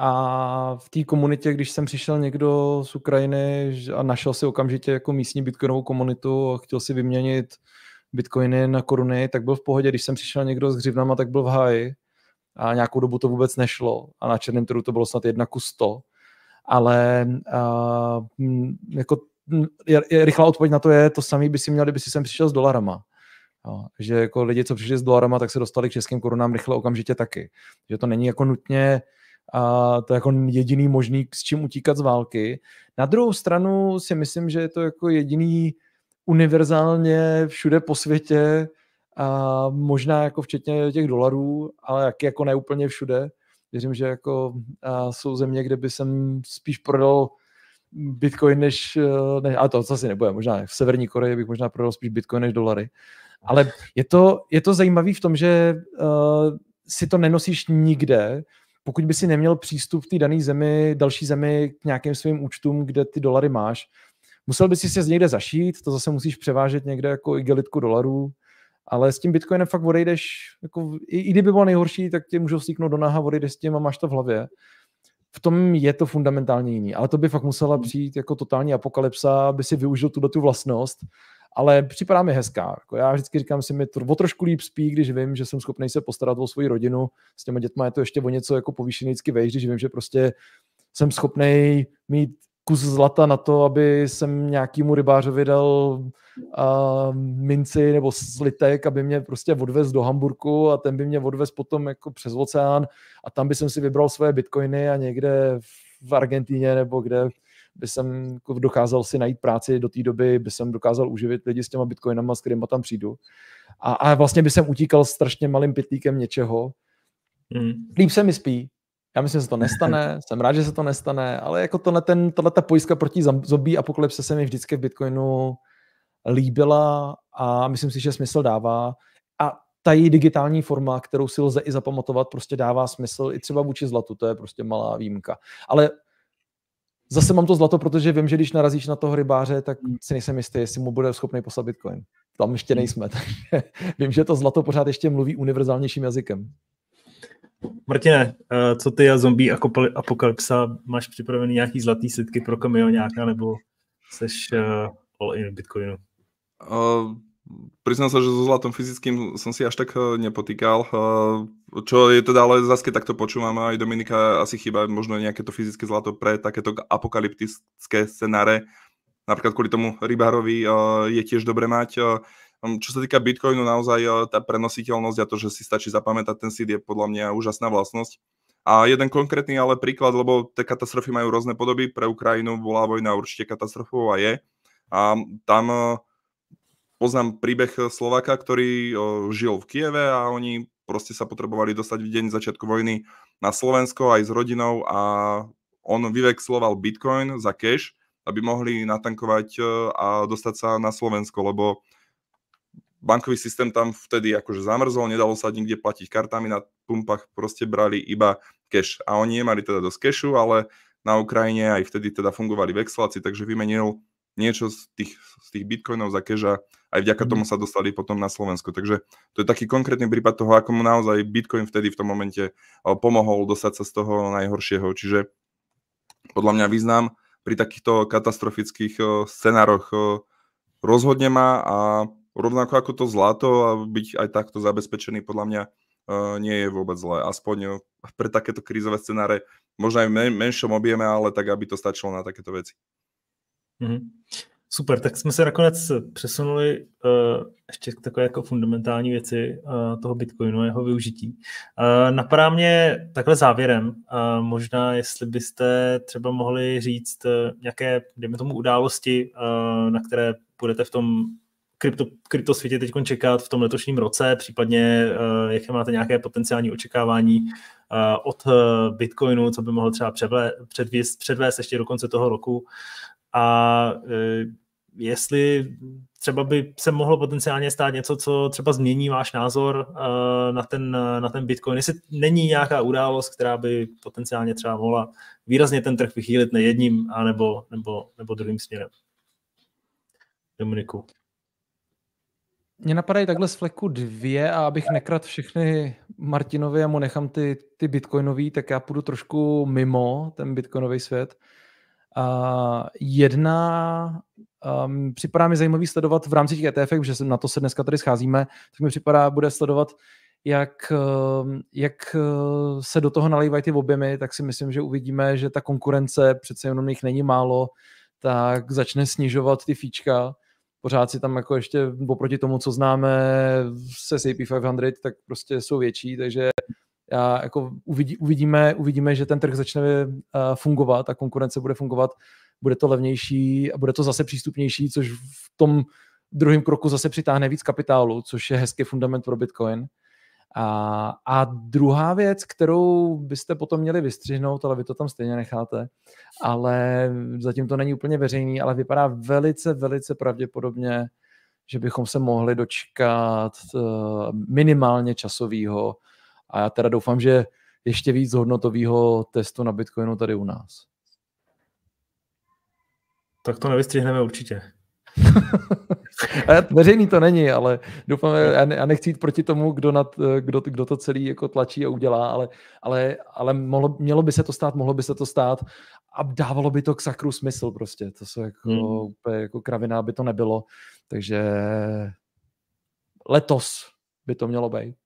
S4: A v té komunitě, když jsem přišel někdo z Ukrajiny a našel si okamžitě jako místní bitcoinovou komunitu a chtěl si vyměnit bitcoiny na koruny, tak byl v pohodě. Když jsem přišel někdo s hřivnama, tak byl v háji. A nějakou dobu to vůbec nešlo. A na černém trhu to bylo snad jedna ku 100. Ale a, jako, je, je, rychlá odpověď na to je, to samý by si měl, kdyby si sem přišel s dolarama. Jo, že jako lidi, co přišli s dolarama, tak se dostali k českým korunám rychle okamžitě taky. Že to není jako nutně a to je jako jediný možný, s čím utíkat z války. Na druhou stranu si myslím, že je to jako jediný univerzálně všude po světě a možná jako včetně těch dolarů, ale jak jako neúplně všude. Věřím, že jako a jsou země, kde by jsem spíš prodal Bitcoin než, ne, ale to asi nebude, možná v Severní Koreji bych možná prodal spíš Bitcoin než dolary. Ale je to, je to zajímavé v tom, že uh, si to nenosíš nikde, pokud by si neměl přístup v té dané zemi, další zemi k nějakým svým účtům, kde ty dolary máš, musel by si se z někde zašít, to zase musíš převážet někde jako igelitku dolarů, ale s tím Bitcoinem fakt odejdeš, jako, i, i kdyby bylo nejhorší, tak tě můžou stýknout do naha, odejdeš s tím a máš to v hlavě. V tom je to fundamentálně jiný, ale to by fakt musela hmm. přijít jako totální apokalypsa, aby si využil tuto tu vlastnost ale připadá mi hezká. Jako já vždycky říkám si mi to o trošku líp spí, když vím, že jsem schopný se postarat o svoji rodinu. S těma dětma je to ještě o něco jako povýšený vejš, když vím, že prostě jsem schopný mít kus zlata na to, aby jsem nějakýmu rybářovi dal a, minci nebo slitek, aby mě prostě odvez do Hamburku a ten by mě odvez potom jako přes oceán a tam by jsem si vybral svoje bitcoiny a někde v Argentíně nebo kde by jsem jako dokázal si najít práci do té doby, by jsem dokázal uživit lidi s těma bitcoinama, s kterými tam přijdu. A, a vlastně by jsem utíkal strašně malým pitlíkem něčeho. Mm. Líp se mi spí. Já myslím, že se to nestane, jsem rád, že se to nestane, ale jako tohle, ten, tohle ta pojistka proti zombie apokalypse se mi vždycky v Bitcoinu líbila a myslím si, že smysl dává. A ta její digitální forma, kterou si lze i zapamatovat, prostě dává smysl i třeba vůči zlatu, to je prostě malá výjimka. Ale Zase mám to zlato, protože vím, že když narazíš na toho rybáře, tak hmm. si nejsem jistý, jestli mu bude schopný poslat bitcoin. Tam ještě hmm. nejsme, takže vím, že to zlato pořád ještě mluví univerzálnějším jazykem.
S2: Martine, eh, co ty a zombie apokalypsa, máš připravený nějaký zlatý slidky pro kamionáka, nebo seš uh, all in Bitcoinu?
S3: Uh, Priznám sa, že so zlatom fyzickým som si až tak eh, nepotýkal. Eh, čo je teda, ale zase takto počúvam aj Dominika, asi chyba možno nejaké to fyzické zlato pre takéto apokalyptické scenáre. Napríklad kvôli tomu rybárovi eh, je tiež dobre mať. Čo sa týka Bitcoinu, naozaj tá prenositeľnosť a to, že si stačí zapamätať ten seed je podľa mňa úžasná vlastnosť. A jeden konkrétny ale príklad, lebo tie katastrofy majú rôzne podoby. Pre Ukrajinu bola vojna určite katastrofou a je. A tam poznám príbeh Slovaka, ktorý žil v Kieve a oni proste sa potrebovali dostať v deň začiatku vojny na Slovensko aj s rodinou a on vyvexloval Bitcoin za cash, aby mohli natankovať a dostať sa na Slovensko, lebo bankový systém tam vtedy akože zamrzol, nedalo sa nikde platiť kartami na pumpách, proste brali iba cash. A oni nemali teda dosť cashu, ale na Ukrajine aj vtedy teda fungovali vexláci, takže vymenil niečo z tých, z tých bitcoinov za cash a aj vďaka mm. tomu sa dostali potom na Slovensko. Takže to je taký konkrétny prípad toho, ako mu naozaj bitcoin vtedy v tom momente eh, pomohol dostať sa z toho najhoršieho. Čiže podľa mňa význam pri takýchto katastrofických eh, scenároch eh, rozhodne ma a rovnako ako to zlato a byť aj takto zabezpečený podľa mňa nie je vôbec zlé. Aspoň pre takéto krízové scenáre, možno aj v menšom objeme, ale tak, aby to stačilo na takéto veci.
S2: Mm-hmm. Super, tak jsme se nakonec přesunuli uh, ještě k takové jako fundamentální věci uh, toho Bitcoinu a jeho využití. Uh, napadá mě takhle závěrem, uh, možná jestli byste třeba mohli říct uh, nějaké, dejme tomu, události, uh, na které budete v tom krypto, kryptosvětě teď čekat v tom letošním roce, případně uh, jaké máte nějaké potenciální očekávání uh, od uh, Bitcoinu, co by mohl třeba převle, předvést, předvést ještě do konce toho roku a jestli třeba by se mohlo potenciálně stát něco, co třeba změní váš názor na ten, na ten Bitcoin, jestli není nějaká událost, která by potenciálně třeba mohla výrazně ten trh vychýlit nejedním a nebo, nebo, nebo druhým směrem. Dominiku.
S4: Mně napadají takhle z fleku dvě a abych nekrat všechny Martinovi a mu nechám ty, ty bitcoinový, tak já půjdu trošku mimo ten bitcoinový svět. Uh, jedna, um, připadá mi zajímavý sledovat v rámci těch ETF, že na to se dneska tady scházíme, tak mi připadá, bude sledovat, jak, uh, jak uh, se do toho nalívají ty objemy, tak si myslím, že uvidíme, že ta konkurence, přece jenom jich není málo, tak začne snižovat ty fíčka. Pořád si tam jako ještě oproti tomu, co známe se S&P 500, tak prostě jsou větší, takže a jako uvidí, uvidíme, uvidíme, že ten trh začne uh, fungovat a konkurence bude fungovat, bude to levnější a bude to zase přístupnější, což v tom druhém kroku zase přitáhne víc kapitálu, což je hezký fundament pro Bitcoin. A, a druhá věc, kterou byste potom měli vystřihnout, ale vy to tam stejně necháte, ale zatím to není úplně veřejný, ale vypadá velice, velice pravděpodobně, že bychom se mohli dočkat uh, minimálně časového a já teda doufám, že ještě víc hodnotového testu na Bitcoinu tady u nás.
S2: Tak to nevystřihneme určitě.
S4: Veřejný to není, ale doufám, já nechci jít proti tomu, kdo, nad, kdo, kdo to celý jako tlačí a udělá, ale, ale, ale mohlo, mělo by se to stát, mohlo by se to stát a dávalo by to k sakru smysl prostě. To jsou jako hmm. úplně jako kravina, aby to nebylo. Takže letos by to mělo být.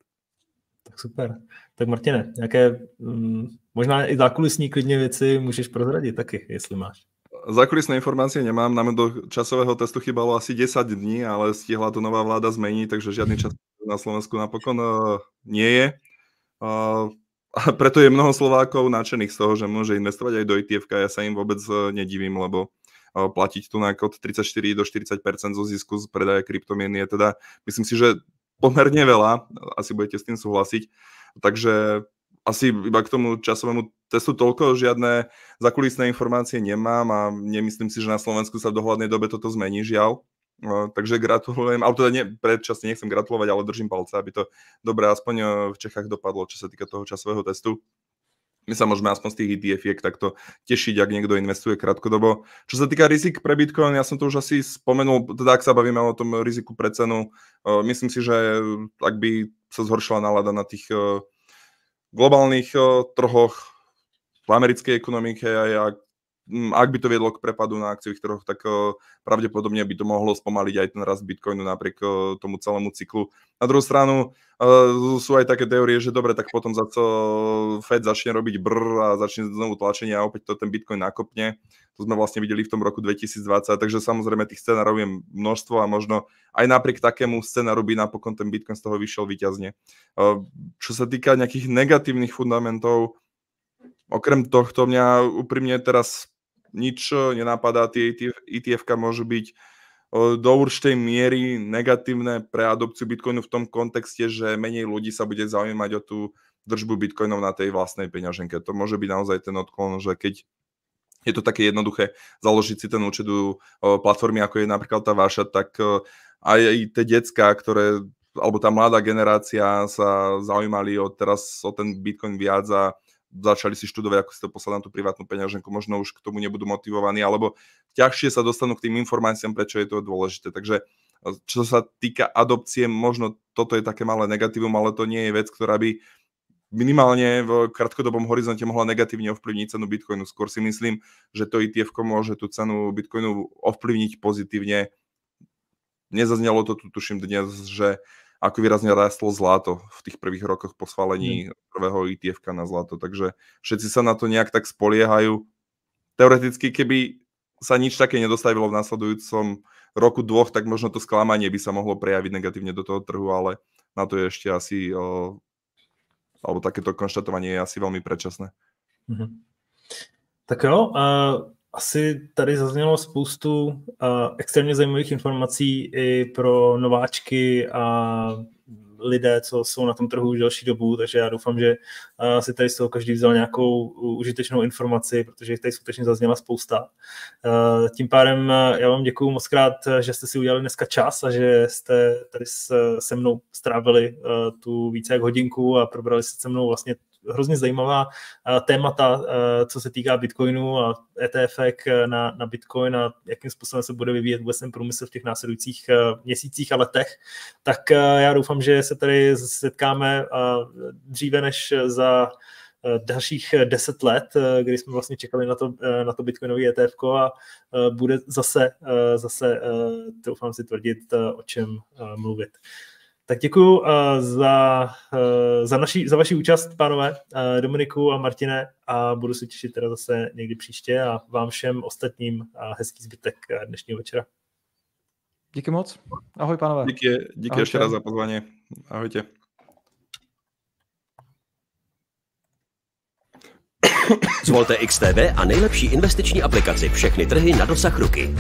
S2: Tak super. Tak Martine, nějaké um, možná i zákulisní klidně věci můžeš prozradit taky, jestli máš.
S3: Zákulisné informácie nemám, nám do časového testu chybalo asi 10 dní, ale stihla to nová vláda zmeniť, takže žiadny čas na Slovensku napokon uh, nie je. Uh, a preto je mnoho Slovákov nadšených z toho, že môže investovať aj do ETF. Ja sa im vôbec uh, nedivím, lebo platiť tu na od 34 do 40% zo zisku z predaje kryptomien je teda, myslím si, že pomerne veľa, asi budete s tým súhlasiť. Takže asi iba k tomu časovému testu toľko, žiadne zakulisné informácie nemám a nemyslím si, že na Slovensku sa v dohľadnej dobe toto zmení, žiaľ. Takže gratulujem, ale teda nie, predčasne nechcem gratulovať, ale držím palce, aby to dobre aspoň v Čechách dopadlo, čo sa týka toho časového testu my sa môžeme aspoň z tých ETF takto tešiť, ak niekto investuje krátkodobo. Čo sa týka rizik pre Bitcoin, ja som to už asi spomenul, teda ak sa bavíme o tom riziku pre cenu, myslím si, že ak by sa zhoršila nálada na tých globálnych uh, trhoch, v americkej ekonomike a ak Mm, ak by to viedlo k prepadu na akciových trhoch, tak eh, pravdepodobne by to mohlo spomaliť aj ten rast Bitcoinu napriek eh, tomu celému cyklu. Na druhú stranu eh, sú aj také teórie, že dobre, tak potom za to Fed začne robiť brr a začne znovu tlačenie a opäť to ten Bitcoin nakopne. To sme vlastne videli v tom roku 2020, takže samozrejme tých scenárov je množstvo a možno aj napriek takému scenáru by napokon ten Bitcoin z toho vyšiel výťazne. Čo sa týka nejakých negatívnych fundamentov, okrem tohto mňa úprimne teraz nič nenapadá, tie ETF môžu byť do určitej miery negatívne pre adopciu Bitcoinu v tom kontexte, že menej ľudí sa bude zaujímať o tú držbu Bitcoinov na tej vlastnej peňaženke. To môže byť naozaj ten odklon, že keď je to také jednoduché založiť si ten účet platformy, ako je napríklad tá vaša, tak aj tie decka, ktoré alebo tá mladá generácia sa zaujímali o teraz o ten Bitcoin viac a začali si študovať, ako si to poslať na tú privátnu peňaženku, možno už k tomu nebudú motivovaní, alebo ťažšie sa dostanú k tým informáciám, prečo je to dôležité. Takže čo sa týka adopcie, možno toto je také malé negatívum, ale to nie je vec, ktorá by minimálne v krátkodobom horizonte mohla negatívne ovplyvniť cenu Bitcoinu. Skôr si myslím, že to ETF môže tú cenu Bitcoinu ovplyvniť pozitívne. Nezaznelo to tu, tuším dnes, že ako výrazne rástlo zlato v tých prvých rokoch po schválení mm. prvého etf na zlato. Takže všetci sa na to nejak tak spoliehajú. Teoreticky, keby sa nič také nedostavilo v následujúcom roku, dvoch, tak možno to sklamanie by sa mohlo prejaviť negatívne do toho trhu, ale na to je ešte asi, o, alebo takéto konštatovanie je asi veľmi predčasné. Mm-hmm.
S2: Tak jo, uh, asi tady zaznělo spoustu uh, extrémně zajímavých informací i pro nováčky a lidé, co jsou na tom trhu už delší dobu, takže já doufám, že uh, si tady z toho každý vzal nějakou užitečnou informaci, protože jich tady skutečně zazněla spousta. Uh, tím pádem já vám děkuji moc krát, že jste si udělali dneska čas a že jste tady s, se mnou strávili uh, tu více jak hodinku a probrali se se mnou vlastně hrozně zajímavá eh, témata, eh, co se týká Bitcoinu a ETF eh, na, na Bitcoin a jakým způsobem se bude vyvíjet vůbec ten průmysl v těch následujících měsících a letech, tak já doufám, že se tady setkáme dříve než za dalších deset let, kdy jsme vlastně čekali na to, na to bitcoinové ETF a bude zase, zase doufám si tvrdit, o čem mluvit. Tak děkuji uh, za, uh, za, naši, za vaši účast, pánové, uh, Dominiku a Martine, a budu se těšit teda zase někdy příště a vám všem ostatním uh, hezký zbytek dnešního večera.
S4: Díky moc. Ahoj, pánové.
S3: Díky, díky Ahoj, ještě raz za pozvání. Ahojte.
S5: Zvolte XTB a nejlepší investiční aplikaci. Všechny trhy na dosah ruky.